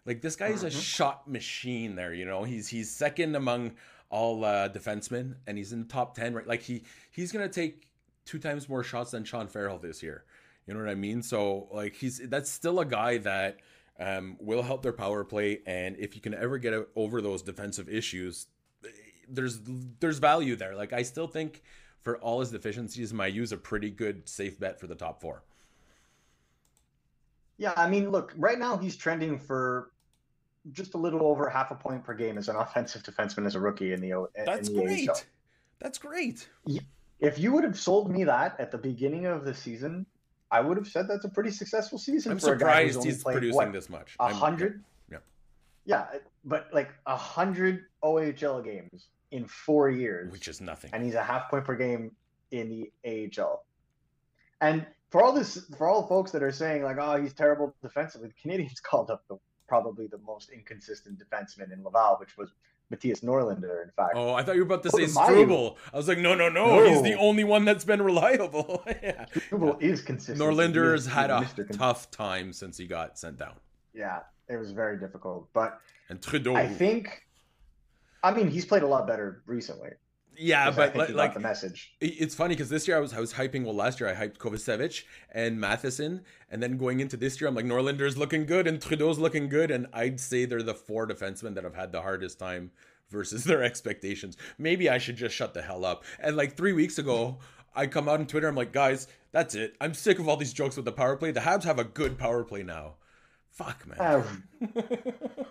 Like this guy is a shot machine. There, you know, he's he's second among all uh, defensemen, and he's in the top ten. Right, like he he's gonna take two times more shots than Sean Farrell this year. You know what I mean? So like he's that's still a guy that um, will help their power play, and if you can ever get over those defensive issues, there's there's value there. Like I still think for all his deficiencies, Mailloux's a pretty good safe bet for the top four. Yeah, I mean, look, right now he's trending for just a little over half a point per game as an offensive defenseman as a rookie in the O- That's in the great. AHL. That's great. If you would have sold me that at the beginning of the season, I would have said that's a pretty successful season I'm for a guy who's surprised only he's played, producing what, this much. A hundred? Yeah. Yeah, but like a hundred OHL games in four years, Which is nothing. and he's a half point per game in the AHL. And for all this, for all the folks that are saying like, "Oh, he's terrible defensively," the Canadiens called up the probably the most inconsistent defenseman in Laval, which was Mattias Norlinder, In fact, Oh, I thought you were about to Oh, say Struble. I was like, no, no, no. He's the only one that's been reliable. yeah. Struble is consistent. Norlinder He has had a Mr. Tough time since he got sent down. Yeah, it was very difficult, but And Trudeau. I think, I mean, he's played a lot better recently. Yeah, but like, like the message. it's funny because this year I was I was hyping. Well, last year I hyped Kovacevic and Matheson, and then going into this year I'm like Norlinder's looking good and Trudeau's looking good, and I'd say they're the four defensemen that have had the hardest time versus their expectations. Maybe I should just shut the hell up. And like three weeks ago, I come out on Twitter. I'm like, guys, that's it. I'm sick of all these jokes with the power play. The Habs have a good power play now. Fuck man. Uh,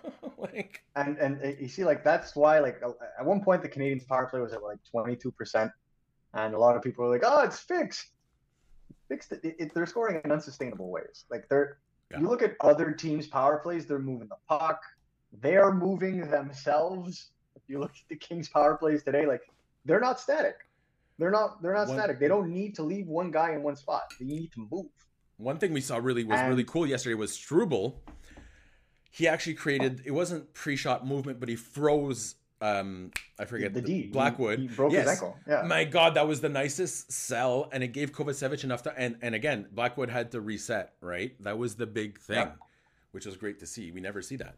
like and and uh, you see, like that's why, like uh, at one point, the Canadiens' power play was at like twenty two percent, and a lot of people were like, "Oh, it's fixed." Fixed. It, it, they're scoring in unsustainable ways. Like they're. Yeah. You look at other teams' power plays; they're moving the puck. They are moving themselves. If you look at the Kings' power plays today, like they're not static. They're not. They're not One- static. They don't need to leave one guy in one spot. They need to move. One thing we saw really was And- really cool yesterday was Struble. He actually created it wasn't pre-shot movement, but he froze um I forget the D. He- Blackwood. He, broke yes. his ankle. Yeah. My God, that was the nicest sell, and it gave Kovacevic enough to and and again Blackwood had to reset, right? That was the big thing, Yeah. which was great to see. We never see that.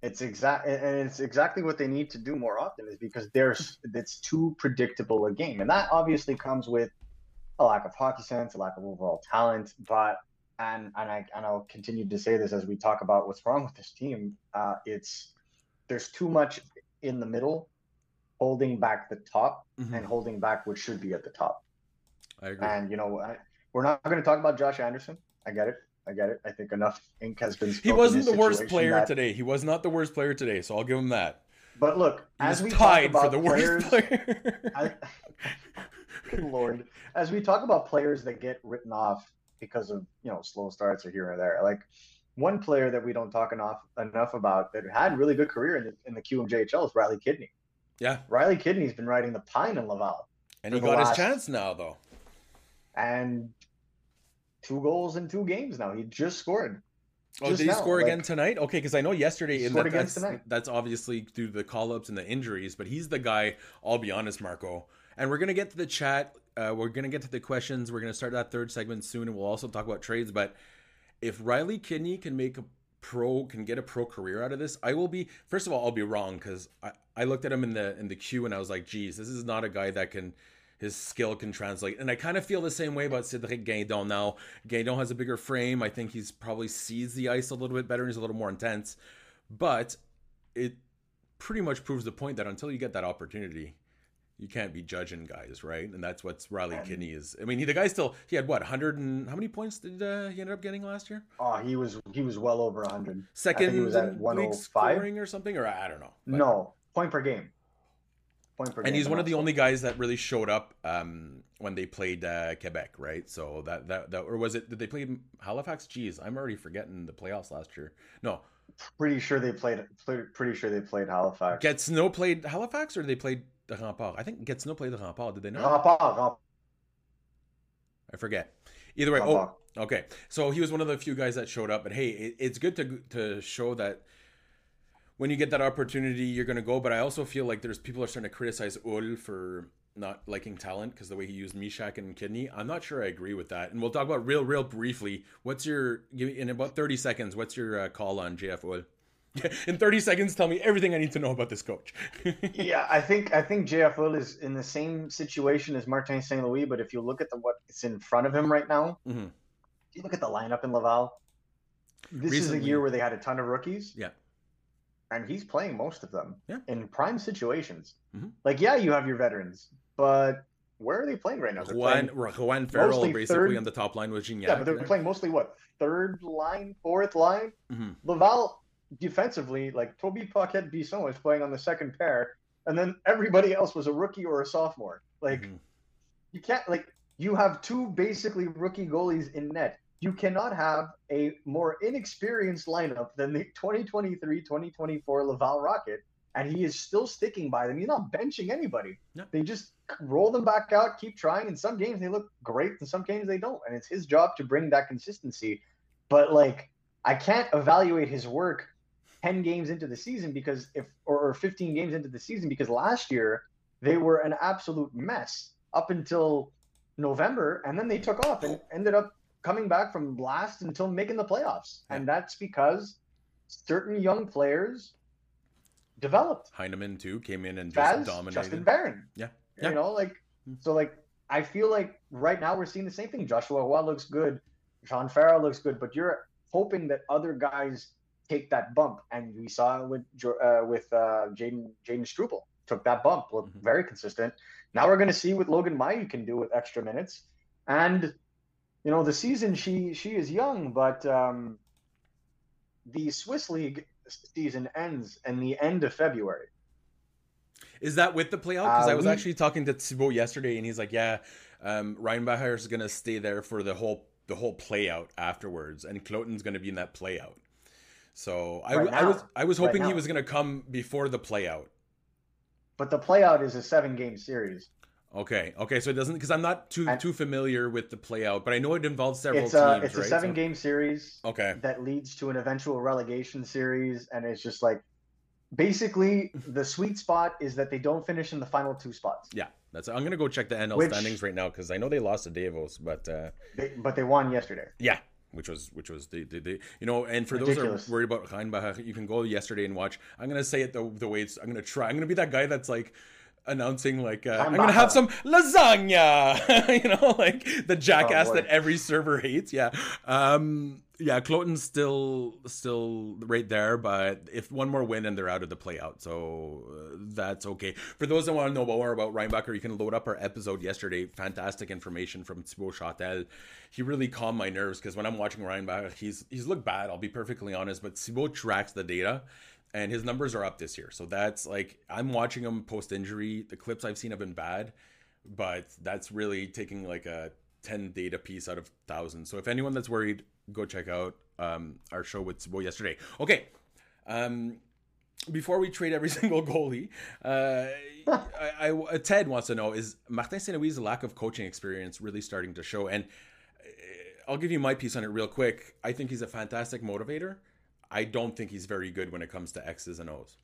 It's exact, and it's exactly what they need to do more often. Is because there's it's too predictable a game, and that obviously comes with a lack of hockey sense, a lack of overall talent. But and and I and I'll continue to say this as we talk about what's wrong with this team. Uh, it's there's too much in the middle, holding back the top Mhm. and holding back what should be at the top. I agree. And you know, I, we're not going to talk about Josh Anderson. I get it. I get it. I think enough ink has been. he wasn't the worst player that- today. He was not the worst player today, so I'll give him that. But look, He as we tied talk for about the players, worst player. I, good lord, as we talk about players that get written off because of you know slow starts or here or there, like one player that we don't talk enough enough about that had a really good career in the, in the QMJHL is Riley Kidney. yeah, Riley Kidney's been riding the pine in Laval, and he got his chance now, though. and two goals in two games now. He just scored. Oh, Just did he now, score like- again tonight? Okay, because I know yesterday in that, that's, tonight. that's obviously due to the call ups and the injuries, but he's the guy. I'll be honest, Marco. And we're gonna get to the chat. Uh, we're gonna get to the questions. We're gonna start that third segment soon, and we'll also talk about trades. But if Riley Kidney can make a pro, can get a pro career out of this, I will be. First of all, I'll be wrong because I, I looked at him in the in the queue and I was like, geez, this is not a guy that can his skill can translate. And I kind of feel the same way about Cedric Guindon now. Guindon has a bigger frame. I think he's probably sees the ice a little bit better and he's a little more intense. But it pretty much proves the point that until you get that opportunity, you can't be judging guys, right? And that's what's Riley And- Kidney is. I mean, he, the guy still he had what 100 and how many points did uh, he end up getting last year? Oh, he was he was well over hundred. Second he was at in league 105. scoring or something, or I don't know. But- No point per game. Point per game. and he's one of the only guys that really showed up um, when they played uh, Quebec, right? So that, that that or was it? Did they play Halifax? Jeez, I'm already forgetting the playoffs last year. No, Pretty sure they played. Pretty sure they played Halifax. Gatineau played Halifax, or they played the Rempart. I think Gatineau played the Rempart. Did they not? Rempart, Rempart, I forget. Either way, oh, okay. So he was one of the few guys that showed up, but hey, it, it's good to to show that when you get that opportunity, you're going to go. But I also feel like there's people are starting to criticize Houle for not liking talent because the way he used Mesar and Kidney. I'm not sure I agree with that. And we'll talk about real, real briefly. What's your in about 30 seconds? What's your uh, call on JF Houle? in 30 seconds, tell me everything I need to know about this coach. yeah, I think I think JF is in the same situation as Martin St. Louis, but if you look at the what's in front of him right now, Mhm. if you look at the lineup in Laval, this is a year where they had a ton of rookies. Yeah. And he's playing most of them Yeah. in prime situations. Mhm. Like, yeah, you have your veterans, but where are they playing right now? They're Juan, Farrell mostly basically third- on the top line with Gignac. yeah, but they're playing mostly what third line, fourth line. Mhm. Laval defensively, like Tobie Paquette Bisson was playing on the second pair, and then everybody else was a rookie or a sophomore. Like Mhm. you can't like you have two basically rookie goalies in net. You cannot have a more inexperienced lineup than the 2023-2024 Laval Rocket, and he is still sticking by them. He's not benching anybody. No. They just roll them back out, keep trying. In some games they look great, in some games they don't, and it's his job to bring that consistency. But like I can't evaluate his work 10 games into the season because if or, or 15 games into the season because last year they were an absolute mess up until November and then they took off and ended up coming back from last until making the playoffs. And that's because certain young players developed. Heineman too came in and just Baz, dominated. Justin Barron. Yeah. Yeah. You know, like mm-hmm. so like I feel like right now we're seeing the same thing. Joshua Watt looks good, John Farrell looks good, but you're hoping that other guys take that bump, and we saw with uh, with uh, Jaden Jaden Struble took that bump, looked Mhm. very consistent. Now we're going to see what Logan Mai can do with extra minutes, and you know the season she she is young, but um, the Swiss League season ends in the end of February. Is that with the playout? Because Uh, I was we- actually talking to Thibaut yesterday, and he's like, "Yeah, um, Reinbacher is going to stay there for the whole the whole playout afterwards, and Kloten's going to be in that playout." So I, Right I was. I was Right hoping he was going to come before the playout. But the playout is a seven game series. Okay, okay, so it doesn't because I'm not too And- too familiar with the playout, but I know it involves several It's a teams, it's a right? seven So- game series Okay, that leads to an eventual relegation series, and it's just like basically the sweet spot is that they don't finish in the final two spots, yeah, that's. I'm going to go check the NL Which- standings right now because I know they lost to Davos, but. uh they, but they won yesterday. Yeah, which was which was the, the, the you know, and for those Ridiculous. who are worried about Reinbach, you can go yesterday and watch. I'm gonna say it the the way it's. I'm gonna try. I'm gonna be that guy that's like announcing like uh, I'm gonna have some lasagna, you know, like the jackass boy. that every server hates. Yeah, um, yeah. Kloten's still still right there, but if one more win and they're out of the playout, so uh, that's okay. For those that want to know more about Reinbacher, you can load up our episode yesterday. Fantastic information from Thibaut Châtel. He really calmed my nerves because when I'm watching Reinbacher, he's he's looked bad. I'll be perfectly honest, but Thibaut tracks the data. And his numbers are up this year. So that's like I'm watching him post injury. The clips I've seen have been bad, but that's really taking like a 10 data piece out of thousands. So if anyone that's worried, go check out um, our show with Thibaut yesterday. Okay. Um, before we trade every single goalie, uh, I, I, Ted wants to know is Martin Saint Louis' lack of coaching experience really starting to show? And uh, I'll give you my piece on it real quick. I think he's a fantastic motivator. I don't think he's very good when it comes to X's and O's.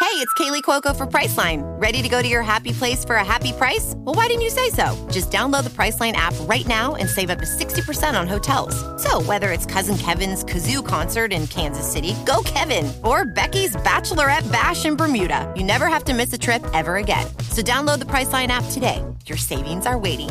Hey, it's Kaley Cuoco for Priceline. Ready to go to your happy place for a happy price? Well, why didn't you say so? Just download the Priceline app right now and save up to 60% on hotels. So, whether it's Cousin Kevin's Kazoo concert in Kansas City, go Kevin, or Becky's Bachelorette Bash in Bermuda, you never have to miss a trip ever again. So, download the Priceline app today. Your savings are waiting.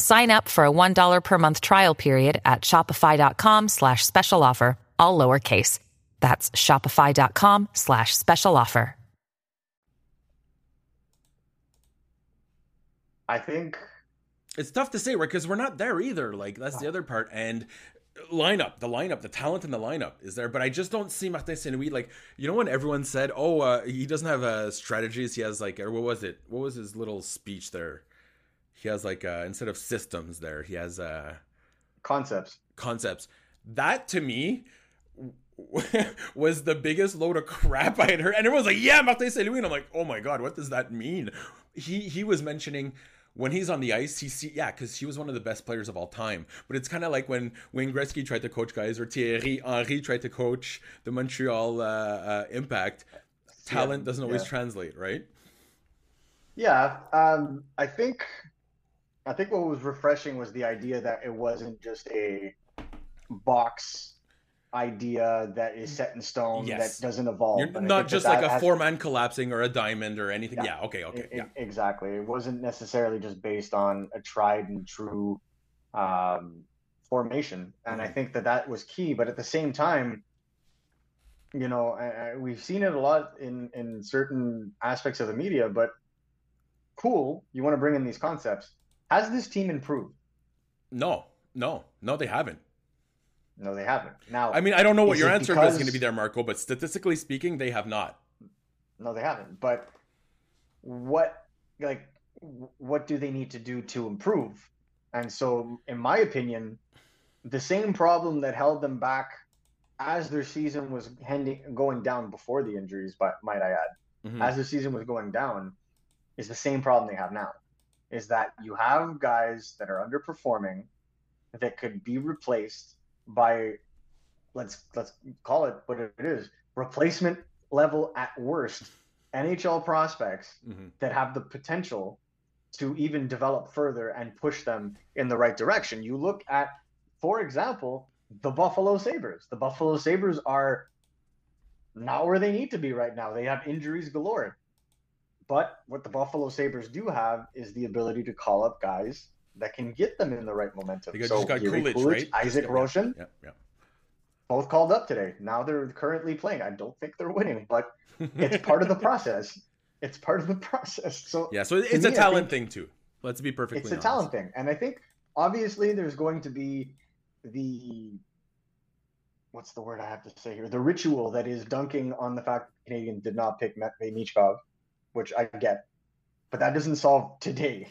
Sign up for a $1 per month trial period at shopify.com slash special offer, all lowercase. That's shopify.com slash special offer. I think It's tough to say, right? Because we're not there either. Like that's the other part. And lineup, the lineup, the talent in the lineup is there, but I just don't see Martin Saint Louis like you know when everyone said, "Oh, uh, he doesn't have uh, strategies. He has like, or what was it? What was his little speech there? He has like uh, instead of systems there, he has uh, Concepts. concepts." That to me was the biggest load of crap I had heard, and everyone's like, "Yeah, Martin Saint Louis," and I'm like, "Oh my god, what does that mean?" He he was mentioning when he's on the ice, he see yeah, because he was one of the best players of all time. But it's kind of like when Wayne Gretzky tried to coach guys, or Thierry Henry tried to coach the Montreal uh, uh, Impact. Talent doesn't always Yeah. translate, right? Yeah, um, I think I think what was refreshing was the idea that it wasn't just a box idea that is set in stone Yes. that doesn't evolve. You're not that just that like a four man collapsing or a diamond or anything. Yeah. Yeah, okay, okay, E- yeah. Exactly. It wasn't necessarily just based on a tried and true um, formation, and I Mhm. think that that was key. But at the same time, you know, I, I, we've seen it a lot in in certain aspects of the media. But cool, you want to bring in these concepts. Has this team improved? No, no, no, they haven't. No, they haven't. Now, I mean, I don't know what your answer is going to be there, Marco, but statistically speaking, they have not. No, they haven't. But what, like, what do they need to do to improve? And so, in my opinion, the same problem that held them back as their season was heading going down before the injuries, but might I add, Mhm. as the season was going down, is the same problem they have now. Is that you have guys that are underperforming that could be replaced by let's let's call it what it is replacement level at worst NHL prospects Mhm. that have the potential to even develop further and push them in the right direction. You look at, for example, the Buffalo Sabres. The Buffalo Sabres are not where they need to be right now. They have injuries galore. But what the Buffalo Sabres do have is the ability to call up guys that can get them in the right momentum. They so just got Jiri Kulich, right? Isak got- Rosén, Yeah, yeah. both called up today. Now they're currently playing. I don't think they're winning, but it's part of the process. It's part of the process. So Yeah, so it's me, talent thing too. Let's be perfectly It's a honest. talent thing, and I think obviously there's going to be the what's the word I have to say here? The ritual that is dunking on the fact that Canadiens did not pick Matvey Michkov, which I get, but that doesn't solve today.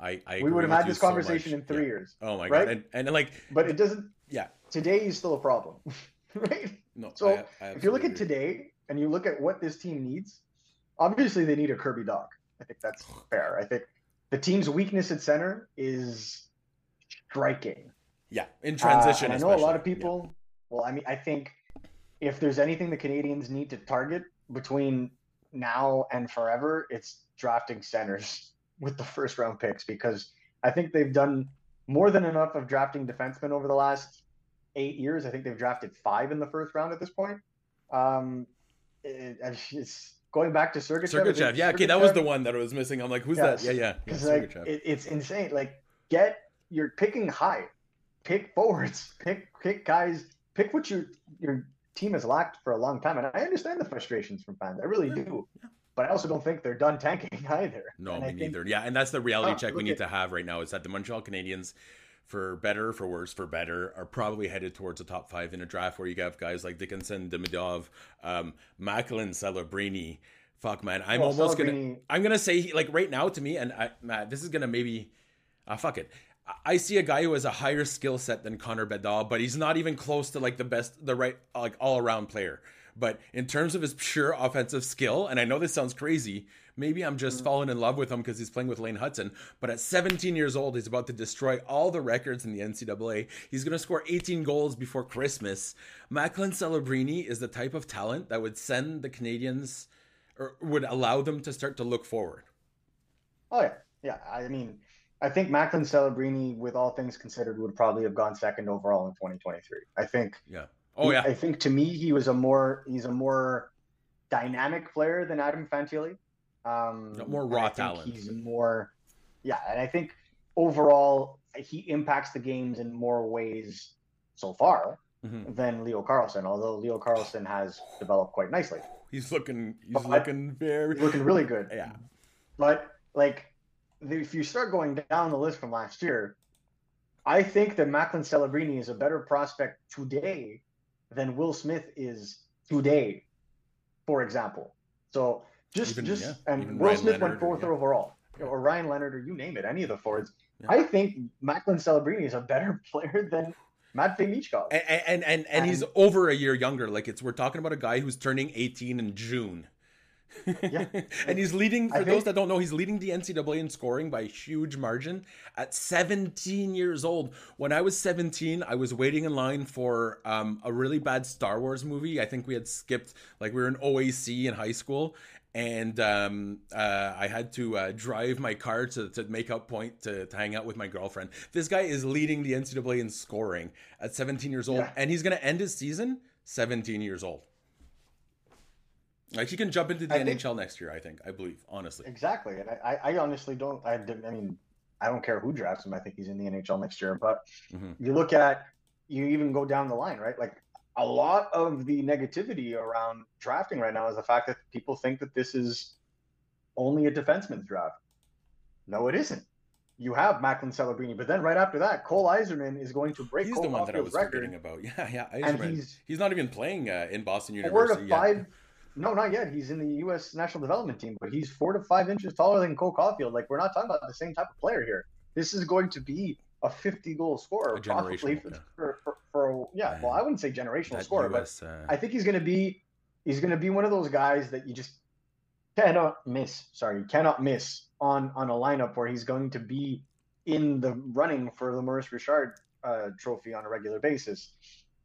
I, I we would have had this conversation much. in three Yeah. years, Oh my right? god, and, and like but it doesn't. yeah, Today is still a problem, right? no. So I- I if you look at today and you look at what this team needs, obviously they need a Kirby Dach. I think that's fair. I think the team's weakness at center is striking. yeah, in Uh, transition, and I know a lot of people. Well, I mean, I think if there's anything the Canadiens need to target between now and forever, it's drafting centers with the first round picks because I think they've done more than enough of drafting defensemen over the last eight years. I think they've drafted five in the first round at this point. Um, it, it's going back to Sergachev. Think Sergachev, yeah, okay, that was the one that I was missing. I'm like, who's Yes. that? Yeah, yeah, yeah, like it, it's insane. Like get you're picking high, pick forwards, pick pick guys, pick what your your team has lacked for a long time. And I understand the frustrations from fans. I really do. But I also don't think they're done tanking either. No, And me I think- neither. Yeah, and that's the reality Ah, check we need at- to have right now is that the Montreal Canadiens, for better, for worse, for better, are probably headed towards a top five in a draft where you have guys like Dickinson, Demidov, um, Macklin, Celebrini. Fuck, man, I'm Well, almost gonna, I'm gonna say he, like right now to me, and I, Matt, this is gonna maybe, ah, fuck it. I- see a guy who has a higher skill set than Connor Bedard, but he's not even close to like the best, the right, like all around player. But in terms of his pure offensive skill, and I know this sounds crazy, maybe I'm just mm. falling in love with him because he's playing with Lane Hutson. But at 17 years old, he's about to destroy all the records in the NCAA. He's going to score 18 goals before Christmas. Macklin Celebrini is the type of talent that would send the Canadiens or would allow them to start to look forward. Oh yeah, yeah. I mean, I think Macklin Celebrini, with all things considered, would probably have gone second overall in 2023. I think. Yeah. Oh yeah. I think to me he was a more he's a more dynamic player than Adam Fantilli. Um, No, more raw talent. He's more, yeah, and I think overall he impacts the games in more ways so far Mhm. than Leo Carlsson. Although Leo Carlsson has developed quite nicely, He's looking. He's But- looking very. looking really good. Yeah. But like, if you start going down the list from last year, I think that Macklin Celebrini is a better prospect today than Will Smith is today, for example. So just Even- just yeah, and Will Ryan Smith Leonard went or- fourth yeah. overall, or Ryan Leonard, or you name it, any of the forwards. Yeah. I think Macklin Celebrini is a better player than Matt Michkov. and and and, and he's over a year younger. Like it's we're talking about a guy who's turning 18 in June. Yeah. and he's leading for I those think- that don't know, he's leading the NCAA in scoring by a huge margin at 17 years old. When I was 17, I was waiting in line for um, a really bad Star Wars movie. I think we had skipped like we were in OAC in high school. And um, uh, I had to uh, drive my car to, to make up point to, to hang out with my girlfriend. This guy is leading the NCAA in scoring at 17 years old, Yeah. and he's going to end his season 17 years old. Like he can jump into the I think- NHL next year, I think. I believe, honestly. Exactly, and I, I honestly don't. I, I mean, I don't care who drafts him. I think he's in the NHL next year. But Mhm. you look at, you even go down the line, right? Like a lot of the negativity around drafting right now is the fact that people think that this is only a defenseman's draft. No, it isn't. You have Macklin Celebrini, but then right after that, Cole Eiserman is going to break He's Cole the one that I was record. forgetting about. Yeah, yeah. And Eiserman. he's- he's not even playing uh, in Boston Four University. to yet. No, not yet. He's in the U.S. national development team, but he's four to five inches taller than Cole Caufield. Like we're not talking about the same type of player here. This is going to be a 50 goal scorer, A probably for, yeah. for, for, for yeah. Well, I wouldn't say generational That scorer, US, uh, but I think he's going to be he's going to be one of those guys that you just cannot miss. Sorry, you cannot miss on on a lineup where he's going to be in the running for the Maurice Richard uh, Trophy on a regular basis.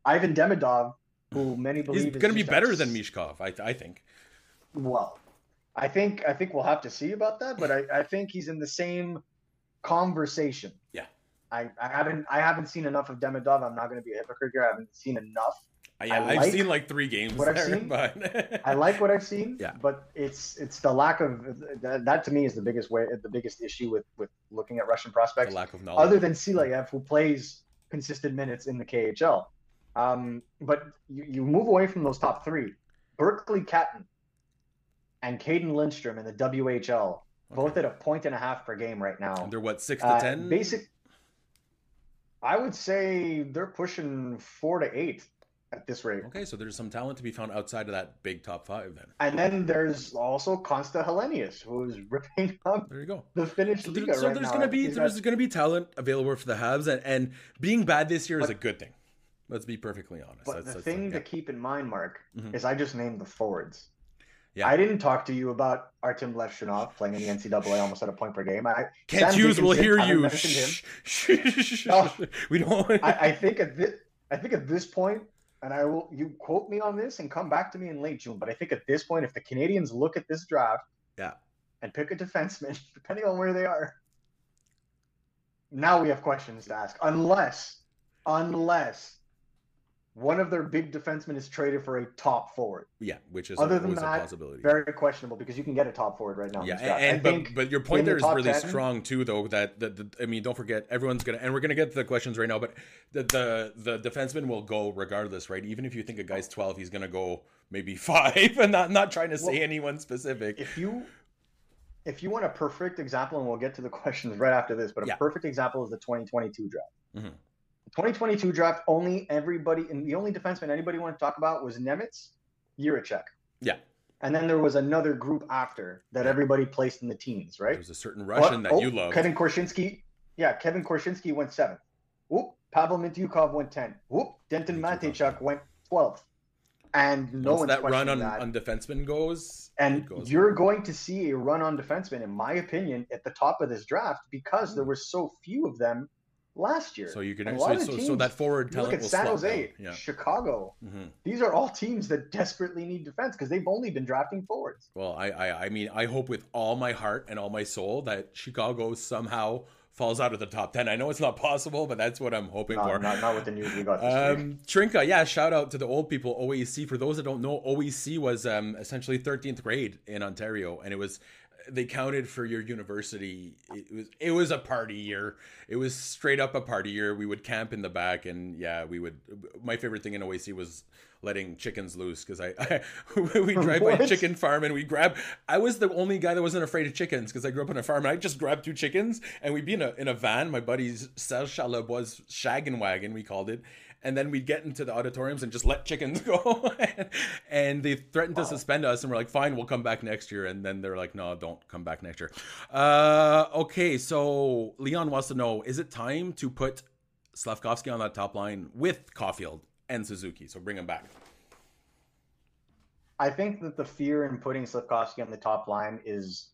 Ivan Demidov, who many believe he's is going to be a better than Michkov, I, I think. well, I think I think we'll have to see about that, but I, I think he's in the same conversation. Yeah. I, I haven't I haven't seen enough of Demidov. I'm not going to be a hypocrite here. I haven't seen enough. I, yeah, I I've like seen like three games what I've seen. but I like what I've seen, Yeah. but it's it's the lack of that, that to me is the biggest way the biggest issue with with looking at Russian the prospects. lack of knowledge. Other than Silayev, who plays consistent minutes in the KHL, um, but you, you move away from those top three. Berkeley Catton and Cayden Lindstrom in the WHL, both at a point and a half per game right now. And they're what six to Uh, ten? Basic. I would say they're pushing four to eight at this rate. Okay, so there's some talent to be found outside of that big top five. Then And then there's also Konsta Helenius, who's ripping up there you go. the Finnish So, Liga so right there's now. gonna be He's there's got- gonna be talent available for the Habs, and, and being bad this year is a good thing. Let's be perfectly honest. But That's- the that's thing yeah. to keep in mind, Mark, Mhm. is I just named the forwards. Yeah. I didn't talk to you about Artem Levshunov playing in the NCAA almost at a point per game. I, Kent Sam Hughes will hear you. Shh, shh, shh, Oh. We don't. I, I think at this, I think at this point, and I will you quote me on this and come back to me in late June. But I think at this point, if the Canadiens look at this draft, Yeah. and pick a defenseman, depending on where they are, now we have questions to ask. Unless, unless one of their big defensemen is traded for a top forward, yeah, which is Other a, than that, possibility. very questionable because you can get a top forward right now. Yeah, and, and but, but your point in the there is really 10 strong too, though. That, that, that- I mean, don't forget, everyone's gonna, and we're gonna get to the questions right now. But the the the defenseman will go regardless, right? Even if you think a guy's twelve, he's gonna go maybe five, and not not trying to say Well, anyone specific. if you if you want a perfect example, and we'll get to the questions right after this, but a Yeah. perfect example is the 2022 draft. Mhm. The 2022 draft, only everybody and the only defenseman anybody wanted to talk about was Nemec, Jiricek. Yeah. And then there was another group after that everybody placed in the teens, right? There's a certain Russian that Oh, you love. Kevin Korchinski. Yeah, Kevin Korchinski went seventh. Whoop. Pavel Mintyukov went 10. Whoop. Denton Mateychuk went 12th. And no Once one's that run on, that. on defenseman goes, And goes you're going to see a run on defensemen, in my opinion, at the top of this draft because Hmm. there were so few of them last year. So you can And a lot actually of the so, so that forward You look at San Jose. Yeah. Chicago. Mhm. These are all teams that desperately need defense because they've only been drafting forwards. Well, I, I I mean I hope with all my heart and all my soul that Chicago somehow falls out of the top ten. I know it's not possible, but that's what I'm hoping No, for. not, not with the news we got. Um, Trinka, yeah, shout out to the old people. OEC. For those that don't know, OEC was um, essentially 13th grade in Ontario, and it was they counted for your university. It was it was a party year. It was straight up a party year. We would camp in the back, and yeah, we would. My favorite thing in OAC was letting chickens loose because I, I we drive by a chicken farm and we grab. I was the only guy that wasn't afraid of chickens because I grew up on a farm and I just grabbed two chickens and we'd be in a in a van. My buddy's Serge Charlebois shaggin' wagon we called it. And then we'd get into the auditoriums and just let chickens go. and they threatened to suspend us, and we're like, fine, we'll come back next year. And then they're like, no, don't come back next year. Uh, okay, so Leon wants to know is it time to put Slafkovsky on that top line with Caufield and Suzuki? So bring him back. I think that the fear in putting Slafkovsky on the top line is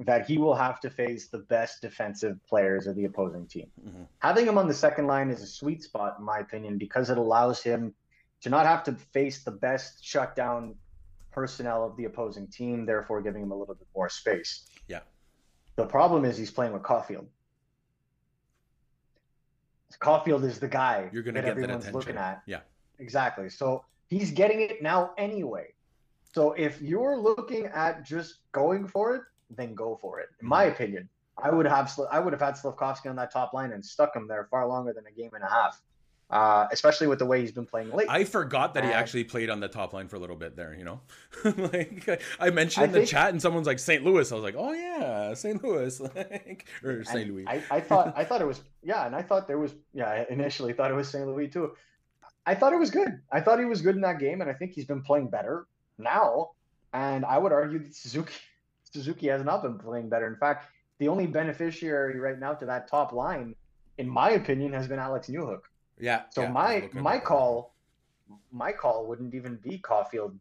that he will have to face the best defensive players of the opposing team. Mhm. Having him on the second line is a sweet spot, in my opinion, because it allows him to not have to face the best shutdown personnel of the opposing team, therefore giving him a little bit more space. Yeah. The problem is he's playing with Caufield. Caufield is the guy You're to that that everyone's attention. looking at. Yeah. Exactly. So he's getting it now anyway. So if you're looking at just going for it, then go for it. In my opinion, I would have I would have had Slafkovsky on that top line and stuck him there far longer than a game and a half, uh, especially with the way he's been playing lately. I forgot that he Uh, actually played on the top line for a little bit there, you know? like I mentioned I in the think- chat and someone's like St. Louis. I was like, "Oh yeah, St. Louis." like or St. Louis. I, I thought I thought it was yeah, and I thought there was yeah. I initially thought it was St. Louis too. I thought it was good. I thought he was good in that game, and I think he's been playing better now. And I would argue that Suzuki Suzuki has not been playing better. In fact, the only beneficiary right now to that top line, in my opinion, has been Alex Newhook. yeah. So yeah, my my call, my call wouldn't even be Caufield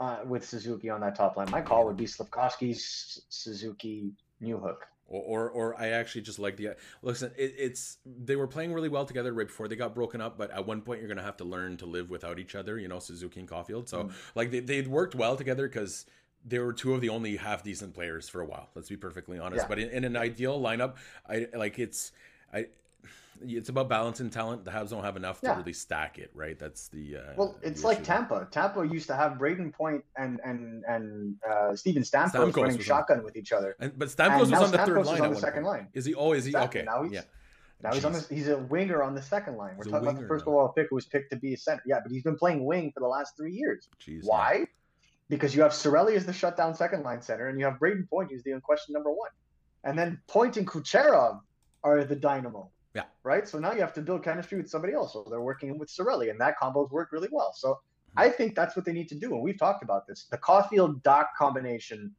uh, with Suzuki on that top line. My call would be Slafkovsky, S- Suzuki, Newhook. or, or or I actually just like the listen. It, it's they were playing really well together right before they got broken up, but at one point you're gonna have to learn to live without each other. You know, Suzuki and Caufield. So Mm. like they they'd worked well together because they were two of the only half decent players for a while. Let's be perfectly honest. Yeah. But in, in an ideal lineup, I like it's I. It's about balance and talent. The Habs don't have enough to really stack it, right? That's the uh, Well, it's the like. Tampa. Tampa used to have Brayden Point and and and uh, Steven Stamkos, Stamkos running was shotgun with each other. And, but And Stamkos was now on the Stamkos third line. on the second point. line. Is he? Oh, is he? Exactly. Okay. Now he's yeah. now he's on Jeez. the, he's a winger on the second line. We're He's talking about the first overall pick who was picked to be a center. Yeah, but he's been playing wing for the last three years. Jeez, yeah. Why? Because you have Cirelli as the shutdown second line center, and you have Brayden Point who's the unquestioned number one, and then Point and Kucherov are the dynamo. Yeah. Right. So now you have to build chemistry with somebody else. So they're working with Cirelli, and that combo's worked really well. So Hmm. I think that's what they need to do, and we've talked about this. The Caufield Dach combination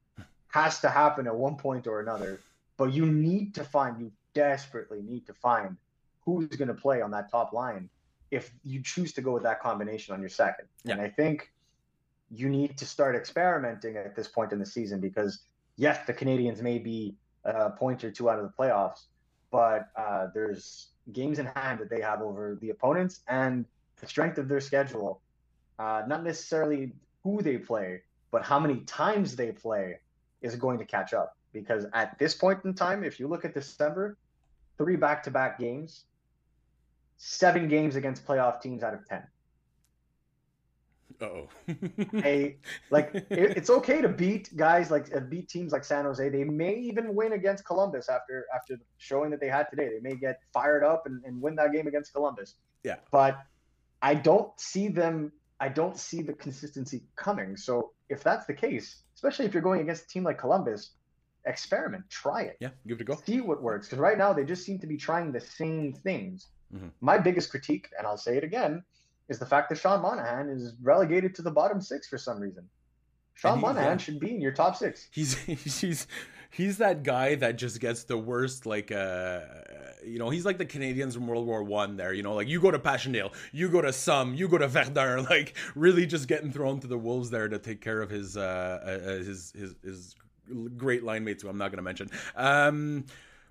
has to happen at one point or another, but you need to find, you desperately need to find who's going to play on that top line if you choose to go with that combination on your second. Yeah. And I think you need to start experimenting at this point in the season because yes, the Canadiens may be a point or two out of the playoffs, but uh, there's games in hand that they have over the opponents and the strength of their schedule. Uh, not necessarily who they play, but how many times they play is going to catch up. Because at this point in time, if you look at December, three back to back games, seven games against playoff teams out of 10. Oh, hey like it, it's okay to beat guys like uh, beat teams like San Jose. They may even win against Columbus after after showing that they had today. They may get fired up and, and win that game against Columbus. Yeah, but I don't see them. I don't see the consistency coming. So if that's the case, especially if you're going against a team like Columbus, experiment, try it. Yeah, give it a go. See what works. Because right now they just seem to be trying the same things. Mm-hmm. My biggest critique, and I'll say it again, is the fact that Sean Monahan is relegated to the bottom six for some reason. Sean he- Monahan yeah. should be in your top six. He's he's he's that guy that just gets the worst like uh you know he's like the Canadians from World War One there you know like you go to Passchendaele you go to Somme you go to Verdun like really just getting thrown to the wolves there to take care of his uh, uh his his his great line mates who I'm not gonna mention um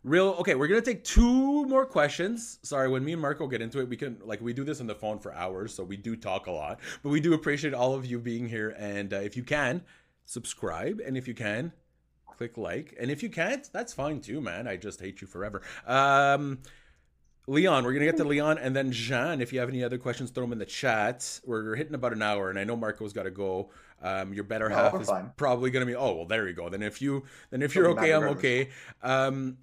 real okay we're gonna take two more questions sorry when me and marco get into it we can like we do this on the phone for hours so we do talk a lot but we do appreciate all of you being here and uh, if you can subscribe and if you can click like and if you can't that's fine too man i just hate you forever um Leon, we're gonna get to Leon and then Jean. If you have any other questions, throw them in the chat. We're hitting about an hour, and I know Marco's got to go. Um, your better No, half is fine. probably gonna be. Oh well, there you go. Then if you then if you're okay, I'm okay. Um,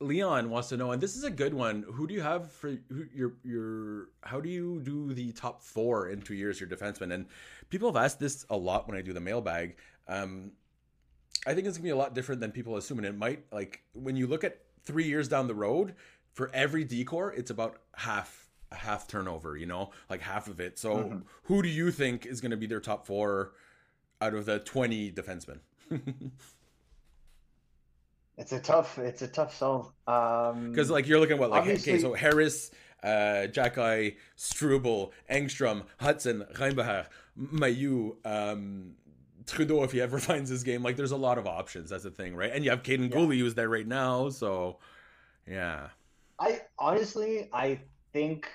Leon wants to know, and this is a good one. Who do you have for who, your your? How do you do the top four in two years? Your defenseman and people have asked this a lot when I do the mailbag. Um, I think it's gonna be a lot different than people assume, and it might like when you look at three years down the road for every decor, it's about half half turnover. You know, like half of it. So Mm-hmm. who do you think is gonna be their top four out of the twenty defensemen? It's a tough. It's a tough sell. Um, Because like you're looking at what like okay, so Harris, uh, Xhekaj, Struble, Engstrom, Hutson, Reinbacher, Mailloux, um, Trudeau if he ever finds his game. Like there's a lot of options. That's the thing, right? And you have Kaiden Guhle who's there right now. So yeah, I honestly, I think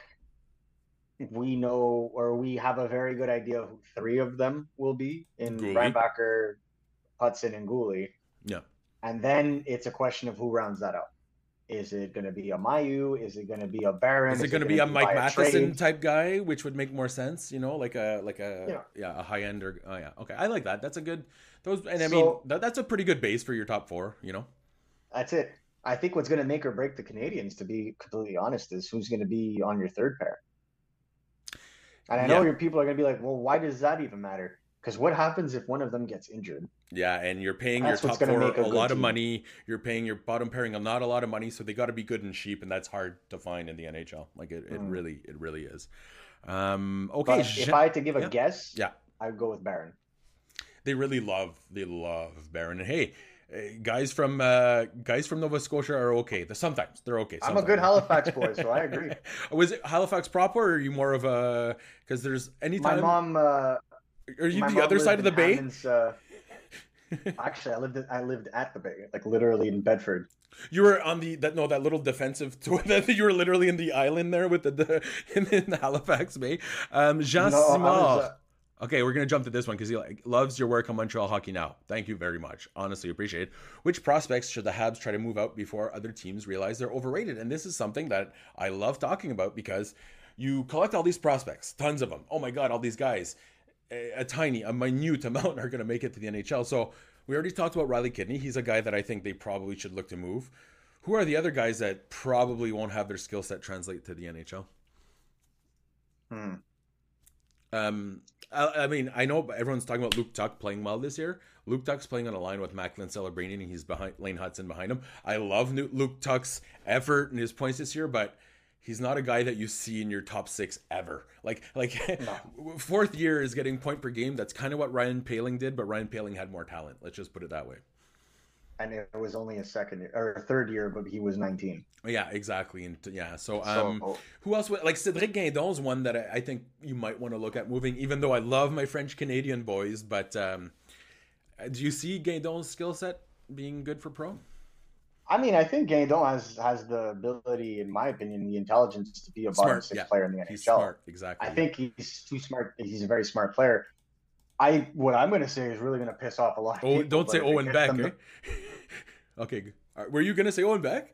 we know or we have a very good idea of who three of them will be in Guhle. Reinbacher, Hutson, and Guhle. yeah. And then it's a question of who rounds that up. Is it going to be a Mailloux? Is it going to be a Barron? Is it going to be a Mike Matheson type guy, which would make more sense? You know, like a like a yeah, Yeah. a high end or oh yeah, okay, I like that. That's a good those, and I mean that, that's a pretty good base for your top four. You know, That's it. I think what's going to make or break the Canadiens, to be completely honest, is who's going to be on your third pair. And I know Yeah. your people are going to be like, well, why does that even matter? Because what happens if one of them gets injured? Yeah, and you're paying That's your top four a a, lot of money. You're paying your bottom pairing not a lot of money, so they got to be good and cheap, and that's hard to find in the NHL. Like it, it Mm. really, it really is. Um, okay, But if I had to give a yeah. guess, yeah, I'd go with Barron. they really love, they love Barron. And hey, eh, guys from uh, guys from Nova Scotia are okay. They're, sometimes they're okay. I'm a good. Halifax boy, so I agree. Was it Halifax proper, or are you more of a? Because there's My anytime. mom. Uh, are you the other side of the bay? Hammond's, uh, actually, I lived. At, I lived at the bay, like literally in Bedford. You were on the that no that little defensive tour that you were literally in the island there with the, the in, in the Halifax Bay. Um, Jean No, Simard. was, uh, Okay, we're gonna jump to this one because he like, loves your work on Montreal hockey now. Thank you very much. Honestly, appreciate it. Which prospects should the Habs try to move out before other teams realize they're overrated? And this is something that I love talking about because you collect all these prospects, tons of them. Oh my god, all these guys. A, a tiny, a minute amount are gonna make it to the NHL. So we already talked about Riley Kidney. He's a guy that I think they probably should look to move. Who are the other guys that probably won't have their skill set translate to the NHL? Hmm. Um, I, I mean, I know everyone's talking about Luke Tuck playing well this year. Luke Tuck's playing on a line with Macklin Celebrini, and he's behind Lane Hutson behind him. I love Luke Tuck's effort and his points this year, but he's not a guy that you see in your top six ever. Like, like fourth year is getting point per game. That's kind of what Ryan Poehling did, but Ryan Poehling had more talent. Let's just put it that way. and it was only a second year, or a third year, but he was 19. Yeah, exactly. And yeah, so So- um, who else? would- Like Cedric Guindon's one that I, I think you might want to look at moving. Even though I love my French Canadian boys, but um, do you see Guindon's skill set being good for pro? I mean, I think Guindon has has the ability, in my opinion, the intelligence to be a bottom six yeah. player in the NHL. He's smart, exactly. I think he's too smart. He's a very smart player. I what I'm going to say is really going to piss off a lot. Of Oh, people, don't say Owen Beck. Eh? okay, right, were you gonna say Owen Beck?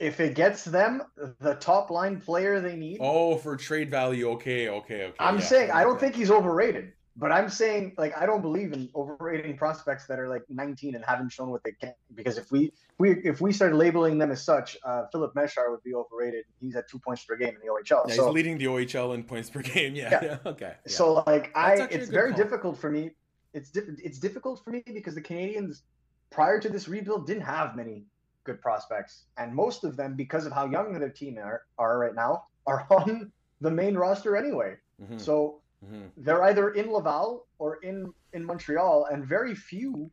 If it gets them the top line player they need, Oh, for trade value. Okay, okay, okay. I'm yeah, saying I don't think he's overrated. But I'm saying like I don't believe in overrating prospects that are like 19 and haven't shown what they can. Because if we we if we start labeling them as such, uh, Filip Mesar would be overrated. He's at two points per game in the OHL. Yeah, so he's leading the OHL in points per game. Yeah, Yeah. yeah. okay. yeah. So like I, That's it's very call. difficult for me. It's diff- it's difficult for me because the Canadiens prior to this rebuild didn't have many good prospects, and most of them, because of how young their team are are right now, are on the main roster anyway. Mhm, So mhm. they're either in Laval or in in Montreal, and very few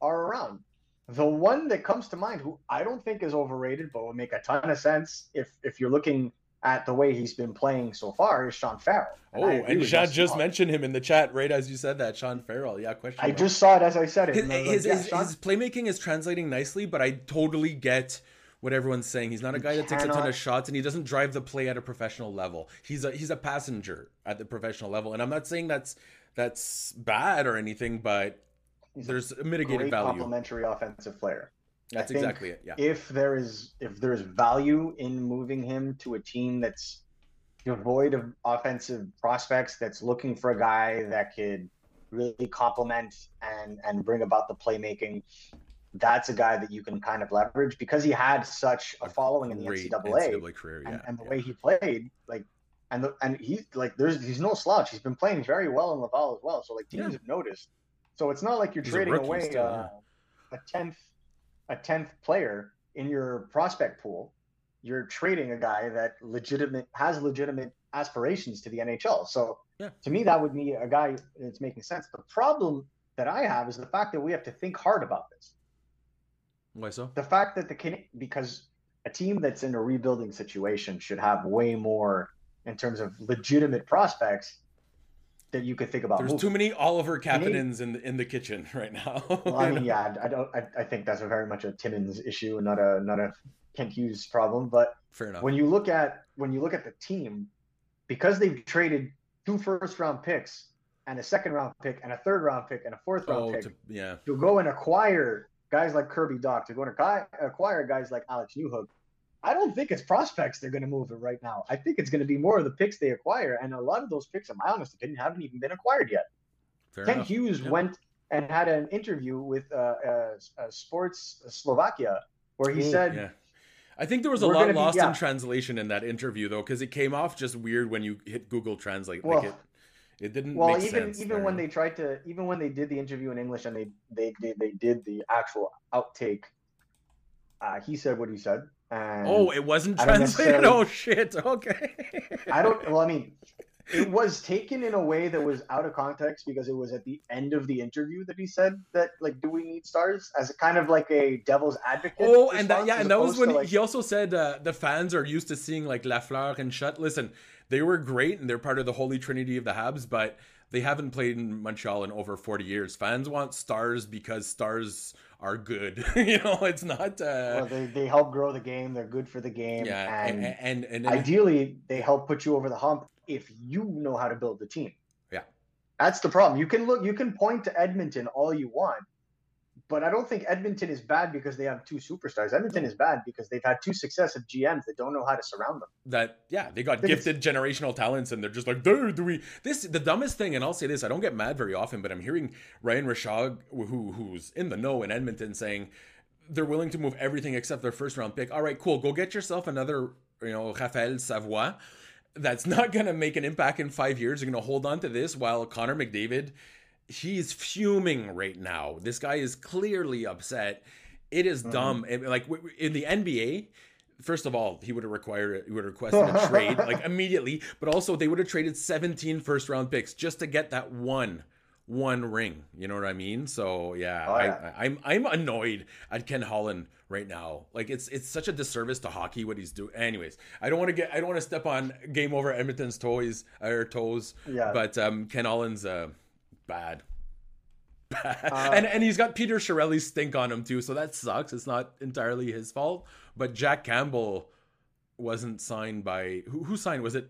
are around. The one that comes to mind, who I don't think is overrated, but would make a ton of sense if if you're looking at the way he's been playing so far, is Sean Farrell. Oh, and Sean just mentioned him in the chat right as you said that. Sean Farrell. Yeah, question. I mark. just saw it as I said it. his, I his, like, yeah, his, his playmaking is translating nicely, but I totally get what everyone's saying. He's not a guy that takes a ton of shots, and he doesn't drive the play at a professional level. He's a he's a passenger at the professional level, and I'm not saying that's that's bad or anything, but he's there's a mitigated value. complementary offensive player. That's exactly it. Yeah. If there is if there's value in moving him to a team that's devoid of offensive prospects, that's looking for a guy that could really complement and and bring about the playmaking, that's a guy that you can kind of leverage because he had such a following in the Great NCAA, NCAA career. Yeah. and, and the yeah. way he played, like. And the, and he's like there's he's no slouch. He's been playing very well in Laval as well. So like teams Yeah. have noticed. So it's not like you're He's trading away still, uh, a tenth a tenth player in your prospect pool. You're trading a guy that legitimate has legitimate aspirations to the NHL. So to me, that would be a guy that's making sense. The problem that I have is the fact that we have to think hard about this. Why so? The fact that the Can- because a team that's in a rebuilding situation should have way more in terms of legitimate prospects that you could think about. There's moving. too many Oliver Kapanens in the, in the kitchen right now. Well, I mean, yeah, I I don't. I, I think that's a very much a Timmins issue and not a not a Kent Hughes problem. But Fair enough. when you look at when you look at the team, because they've traded two first round picks and a second round pick and a third round pick and a fourth round oh, pick to, yeah. to go and acquire guys like Kirby Dach, to go and acquire, guys like Alex Newhook, I don't think it's prospects they're going to move it right now. I think it's going to be more of the picks they acquire, and a lot of those picks, in my honest opinion, haven't even been acquired yet. Fair Ken enough. Hughes Yeah. went and had an interview with uh, uh, uh, Sports Slovakia where he Ooh, said, yeah. I think there was a lot be- lost yeah. in translation in that interview though, because it came off just weird when you hit Google Translate. Well, like it, it didn't "Well, make even even when they tried to, even when they did the interview in English and they they they, they did the actual outtake, uh, he said what he said." And oh, it wasn't translated. Oh shit. Okay. I don't. Well, I mean, it was taken in a way that was out of context because it was at the end of the interview that he said that, like, do we need stars as a kind of like a devil's advocate. Oh, and that yeah, and that was when like, he also said uh, the fans are used to seeing like Lafleur and Shutt. Listen, they were great and they're part of the holy trinity of the Habs, but they haven't played in Montreal in over forty years. Fans want stars because stars are good. you know, it's not. Uh, well, they, they help grow the game. They're good for the game. yeah, and, and and, and, and ideally, they help put you over the hump if you know how to build the team. Yeah. That's the problem. You can look, you can point to Edmonton all you want, but I don't think Edmonton is bad because they have two superstars. Edmonton is bad because they've had two successive GMs that don't know how to surround them. that yeah they got gifted generational talents and they're just like dude do we this the dumbest thing and i'll say this i don't get mad very often but i'm hearing ryan rishaug who who's in the know in edmonton saying they're willing to move everything except their first round pick. All right cool. Go get yourself another you know raphael lavoie that's not going to make an impact in five years. You're going to hold on to this while connor mcdavid he's fuming right now this guy is clearly upset it is dumb And, like in the nba First of all, he would have required he would have requested a trade like immediately, but also they would have traded 17 first round picks just to get that one one ring. You know what I mean? So yeah, Oh, yeah. I, I, I'm I'm annoyed at Ken Holland right now. Like it's it's such a disservice to hockey what he's doing. Anyways, I don't want to get I don't want to step on game over Edmonton's toys or toes. Yeah. But um, Ken Holland's uh, bad. Bad. Uh, and and he's got Peter Chiarelli's stink on him too, so that sucks. It's not entirely his fault. But Jack Campbell wasn't signed by who? Who signed? Was it?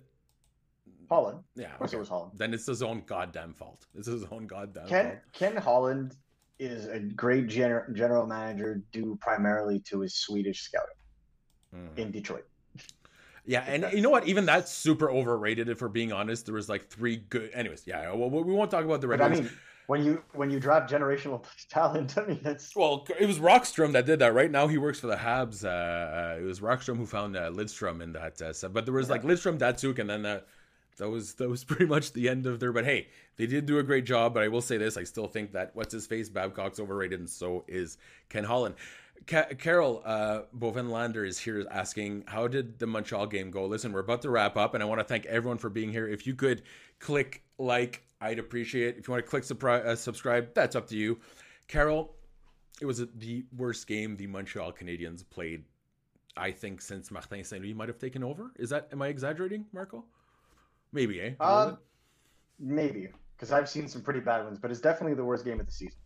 Holland. Yeah, Of course it was Holland. Then it's his own goddamn fault. It's his own goddamn Ken fault. Ken Holland is a great gener- general manager due primarily to his Swedish scouting Mhm. in Detroit. Yeah, and you know what? Even that's super overrated. If we're being honest, there was like three good. Anyways, yeah. Well, we won't talk about the Red But I Wings. mean, when you when you draft generational talent, I mean that's Well, it was Rockstrom that did that. Right now, he works for the Habs. Uh, uh, it was Rockstrom who found uh, Lidstrom in that uh, set. But there was like Lidstrom, Datsyuk, and then that. That was that was pretty much the end of their. But hey, they did do a great job. But I will say this: I still think that what's his face Babcock's overrated, and so is Ken Holland. Ca- Carol uh, Bovenlander is here asking, "How did the Montreal game go?" Listen, we're about to wrap up, and I want to thank everyone for being here. If you could click like, I'd appreciate. it. If you want to click supri- uh, subscribe, that's up to you. Carol, it was the worst game the Montreal Canadiens played, I think, since Martin Saint Louis might have taken over. Is that am I exaggerating, Marco? Maybe, eh? Uh, maybe because I've seen some pretty bad ones, but it's definitely the worst game of the season.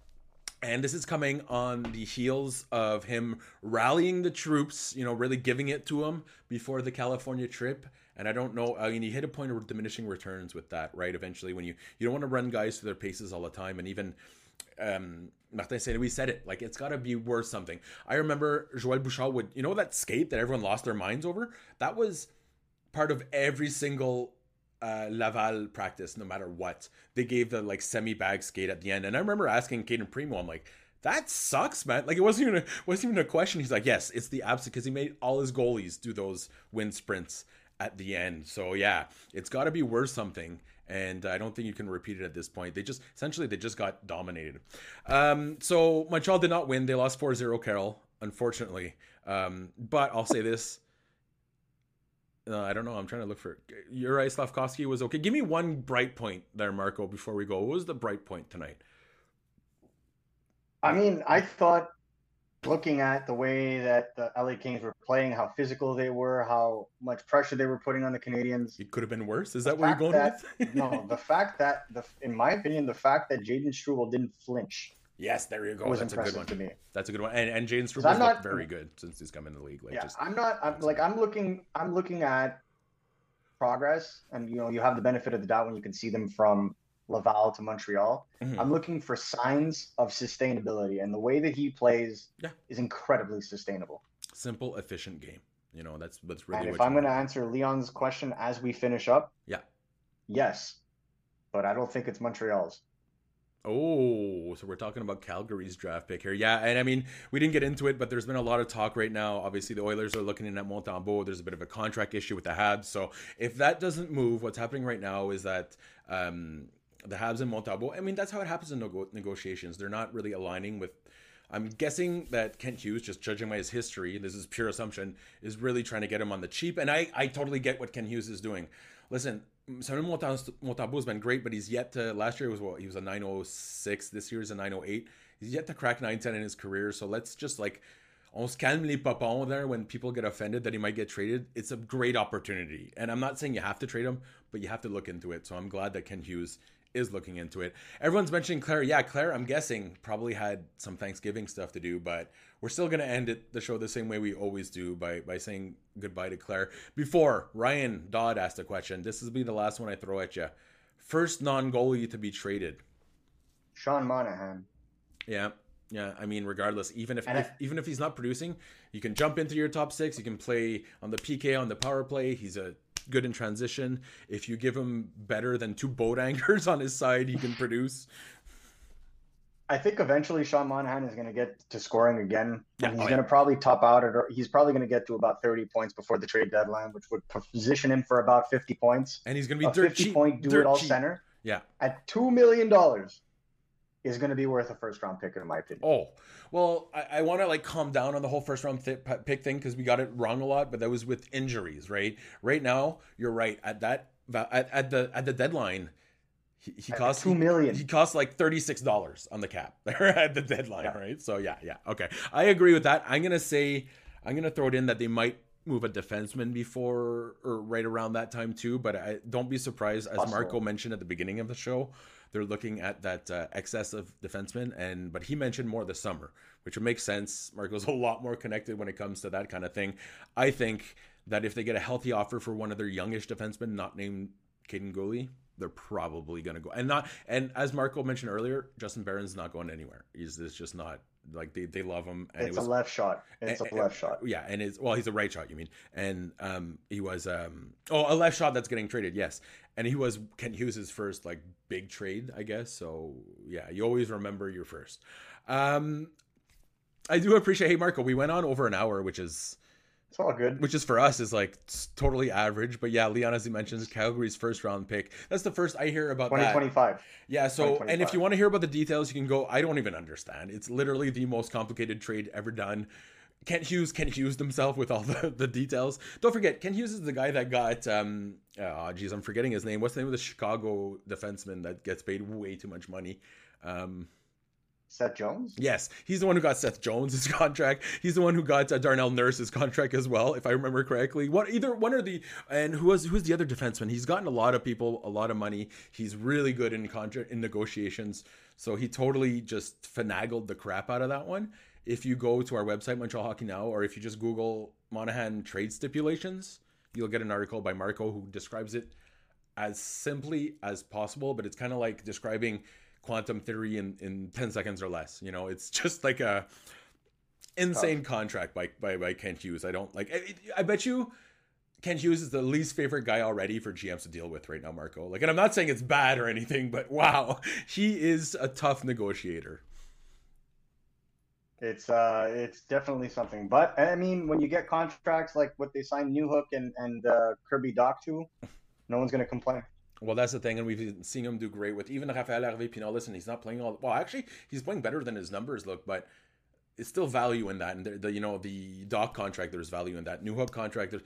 And this is coming on the heels of him rallying the troops, you know, really giving it to them before the California trip. And I don't know, I mean, you hit a point of diminishing returns with that, right? Eventually, when you you don't want to run guys to their paces all the time, and even um, Martin Saint we said it. Like it's got to be worth something. I remember Joël Bouchard would, you know, that skate that everyone lost their minds over. That was part of every single uh, Laval practice, no matter what. They gave the like semi bag skate at the end, and I remember asking Cayden Primeau, I'm like, that sucks, man. Like it wasn't even a, wasn't even a question. He's like, yes, it's the abs because he made all his goalies do those wind sprints at the end. So yeah, it's got to be worth something. And I don't think you can repeat it at this point. They just essentially they just got dominated. Um, so Montreal did not win. They lost 4-0 Carroll, unfortunately. Um, but I'll say this. Uh, I don't know. I'm trying to look for Juraj Slafkovsky was okay. Give me one bright point there, Marco, before we go. What was the bright point tonight? I mean, I thought looking at the way that the LA Kings were playing, how physical they were, how much pressure they were putting on the Canadiens. It could have been worse. Is that where you're going that, with? no, the fact that, the, in my opinion, the fact that Jayden Struble didn't flinch. Yes, there you go. That's a good one. to me. That's a good one. And and Jayden Struble's looked very good since he's come in the league. Like, yeah, just, I'm not. I'm like I'm looking. I'm looking at progress, and you know, you have the benefit of the doubt when you can see them from Laval to Montreal. Mhm. I'm looking for signs of sustainability, and the way that he plays Yeah. is incredibly sustainable. simple, efficient game. You know, that's that's really. and if I'm going to answer Leon's question as we finish up, Yeah. yes, but I don't think it's Montreal's. Oh, so we're talking about Calgary's draft pick here. Yeah, and I mean, we didn't get into it, but there's been a lot of talk right now. Obviously, the Oilers are looking in at Montembeault. There's a bit of a contract issue with the Habs. So if that doesn't move, what's happening right now is that um, the Habs and Montembeault, I mean, that's how it happens in nego- negotiations. They're not really aligning with. I'm guessing that Kent Hughes, just judging by his history, this is pure assumption, is really trying to get him on the cheap. And I, I totally get what Kent Hughes is doing. Listen, Samuel Montembeault has been great, but he's yet to. Last year was what he was a 906. This year is a 908. He's yet to crack 910 in his career. So let's just like on se calme les popons there when people get offended that he might get traded. It's a great opportunity, and I'm not saying you have to trade him, but you have to look into it. So I'm glad that Kent Hughes is looking into it. Everyone's mentioning Claire. Yeah, Claire, I'm guessing probably had some Thanksgiving stuff to do, but we're still gonna end it the show the same way we always do by by saying goodbye to Claire. Before Ryan Dodd asked a question, this will be the last one I throw at you. First non-goalie to be traded. Sean Monahan. Yeah. Yeah, I mean, regardless, even if, if even if he's not producing, you can jump into your top six. You can play on the PK on the power play. He's a good in transition. If you give him better than two boat anchors on his side, he can produce. I think eventually Sean Monahan is going to get to scoring again. Yeah, he's oh, going to probably top out at, he's probably going to get to about 30 points before the trade deadline, which would position him for about 50 points. And he's going to A be dirt 50 cheap. point do it all center Yeah. at $2 million is going to be worth a first round pick, in my opinion. Oh, well, I, I want to like calm down on the whole first round th- pick thing because we got it wrong a lot, but that was with injuries, right? Right now, you're right at that at, at the at the deadline. He, he cost 2 million. He, cost like thirty six dollars on the cap at the deadline, Yeah. right? So yeah, yeah, okay. I agree with that. I'm gonna say I'm gonna throw it in that they might move a defenseman before or right around that time too. But I don't be surprised, as. Marco mentioned at the beginning of the show, they're looking at that uh, excess of defensemen. And but he mentioned more this summer, which would make sense. Marco's a lot more connected when it comes to that kind of thing. I think that if they get a healthy offer for one of their youngish defensemen, not named Kaiden Guhle, they're probably going to go. And not and as Marco mentioned earlier, Justin Barron's not going anywhere. He's it's just not like they, they love him. And it's it was, a left shot. It's and- a left shot. yeah, and it's well, he's a right shot. You mean? And um, he was um, oh, a left shot that's getting traded. Yes, and he was Kent Hughes' first like big trade, I guess. So yeah, you always remember your first. Um, I do appreciate. Hey, Marco, we went on over an hour, which is It's all good. which is for us is like totally average. But yeah, Leon, as he mentions, Calgary's first round pick. That's the first I hear about that. 2025. Yeah, so and if you want to hear about the details, you can go. I don't even understand. It's literally the most complicated trade ever done. Kent Hughes, Kent Hughes himself with all the, the details. Don't forget, Kent Hughes is the guy that got um oh geez, I'm forgetting his name. What's the name of the Chicago defenseman that gets paid way too much money? Um Seth Jones? Yes, he's the one who got Seth Jones' contract. He's the one who got uh, Darnell Nurse's contract as well, if I remember correctly. What either one or the and who was who's the other defenseman? He's gotten a lot of people, a lot of money. He's really good in contract in negotiations. So he totally just finagled the crap out of that one. If you go to our website Montreal Hockey Now, or if you just Google Monahan trade stipulations, you'll get an article by Marco who describes it as simply as possible. But it's kind of like describing quantum theory in in 10 seconds or less. You know, it's just like a insane contract by by by Kent Hughes. I don't like. I, I bet you. Kent Hughes is the least favorite guy already for GMs to deal with right now, Marco. Like, and I'm not saying it's bad or anything, but wow, he is a tough negotiator. It's uh, it's definitely something. But I mean, when you get contracts like what they signed Newhook and and uh, Kirby Dach to, no one's gonna complain. Well, that's the thing, and we've seen him do great with even Rafael Harvey Pinot. Listen, he's not playing all. Well, actually, he's playing better than his numbers look, but it's still value in that. And the, the you know the Dach contract, there's value in that. Newhook contract, there's,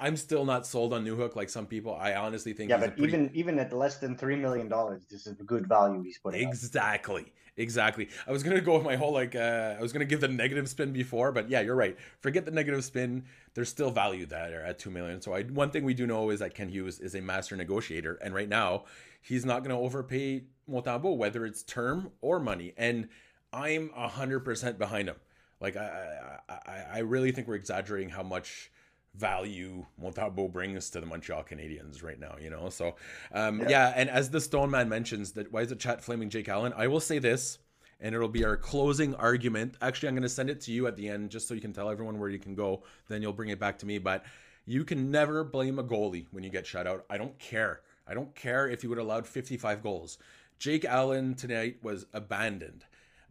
I'm still not sold on Newhook like some people. I honestly think Yeah, but pretty- even even at less than three million dollars, this is a good value he's putting. Exactly. Exactly. I was gonna go with my whole like uh, I was gonna give the negative spin before, but yeah, you're right. Forget the negative spin. There's still value there at two million. So I one thing we do know is that Kent Hughes is a master negotiator, and right now he's not gonna overpay Montembeault, whether it's term or money. And I'm hundred percent behind him. Like I, I I I really think we're exaggerating how much value Montembeault brings to the Montreal Canadiens right now, you know? So, um, yeah. and as the Stone Man mentions, that why is the chat flaming Jake Allen? I will say this, and it'll be our closing argument. Actually, I'm going to send it to you at the end just so you can tell everyone where you can go. Then you'll bring it back to me. But you can never blame a goalie when you get shut out. I don't care. I don't care if you would have allowed 55 goals. Jake Allen tonight was abandoned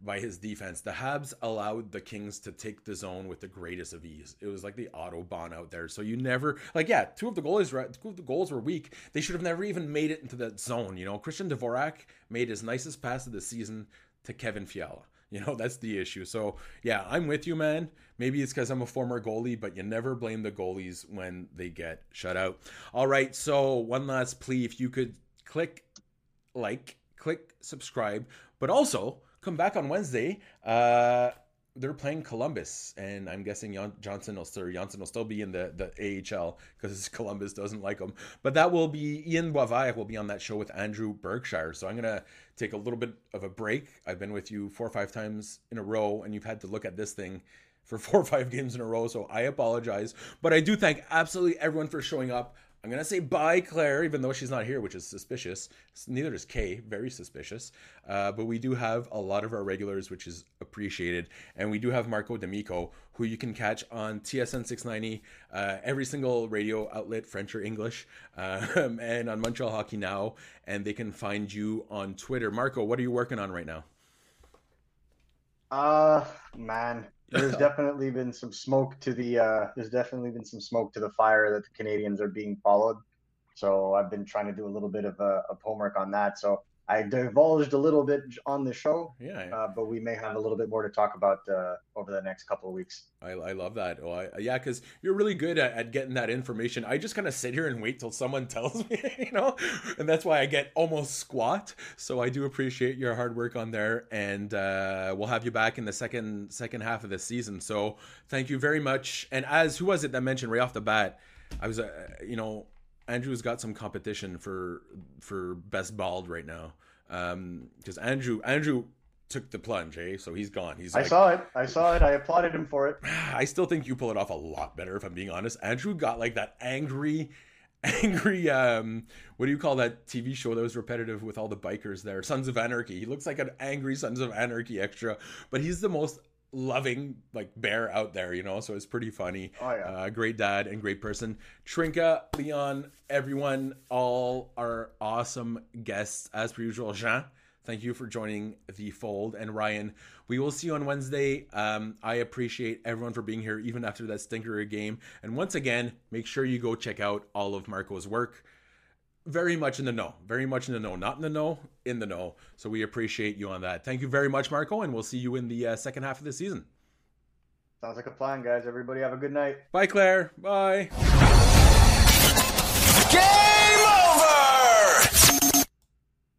by his defense. The Habs allowed the Kings to take the zone with the greatest of ease. It was like the autobahn out there. So you never like yeah, two of the goalies were two of the goals were weak. They should have never even made it into that zone. You know, Christian Dvorak made his nicest pass of the season to Kevin Fiala. You know, that's the issue. So yeah, I'm with you, man. Maybe it's because I'm a former goalie, but you never blame the goalies when they get shut out. All right, so one last plea: if you could click like, click subscribe, but also come back on Wednesday. Uh, they're playing Columbus, and I'm guessing Jan- Johnson will still Johnson will still be in the the AHL because Columbus doesn't like him. But that will be Ian Boisvert will be on that show with Andrew Berkshire. So I'm gonna take a little bit of a break. I've been with you four or five times in a row, and you've had to look at this thing for four or five games in a row. So I apologize, but I do thank absolutely everyone for showing up. I'm gonna say bye, Claire, even though she's not here, which is suspicious. Neither is Kay, very suspicious. Uh, but we do have a lot of our regulars, which is appreciated, and we do have Marco D'Amico, who you can catch on TSN 690, uh, every single radio outlet, French or English, um, and on Montreal Hockey Now, and they can find you on Twitter. Marco, what are you working on right now? Uh man, there's definitely been some smoke to the uh there's definitely been some smoke to the fire that the Canadiens are being followed. So I've been trying to do a little bit of uh, of homework on that. So I divulged a little bit on the show, Yeah, uh, but we may have a little bit more to talk about uh, over the next couple of weeks. I, I love that. Oh, I, yeah, because you're really good at, at getting that information. I just kind of sit here and wait till someone tells me, you know, and that's why I get almost squat. So I do appreciate your hard work on there, and uh, we'll have you back in the second second half of the season. So thank you very much. And as who was it that mentioned right off the bat? I was, uh, you know, Andrew's got some competition for for best bald right now, because Andrew Andrew took the plunge, eh? So he's gone. He's I saw it. I saw it. I applauded him for it. I still think you pull it off a lot better, if I'm being honest. Andrew got like that angry, angry. Um, what do you call that TV show that was repetitive with all the bikers there? Sons of Anarchy. He looks like an angry Sons of Anarchy extra, but he's the most loving like bear out there, you know. So it's pretty funny. Oh, yeah. Uh, great dad and great person. Trinka, Leon, everyone, all our awesome guests as per usual. Jean. Thank you for joining the fold. And Ryan, we will see you on Wednesday. Um, I appreciate everyone for being here, even after that stinker game. And once again, make sure you go check out all of Marco's work. Very much in the know. Very much in the know. Not in the know, in the know. So we appreciate you on that. Thank you very much, Marco. And we'll see you in the uh, second half of the season. Sounds like a plan, guys. Everybody have a good night. Bye, Claire. Bye. Game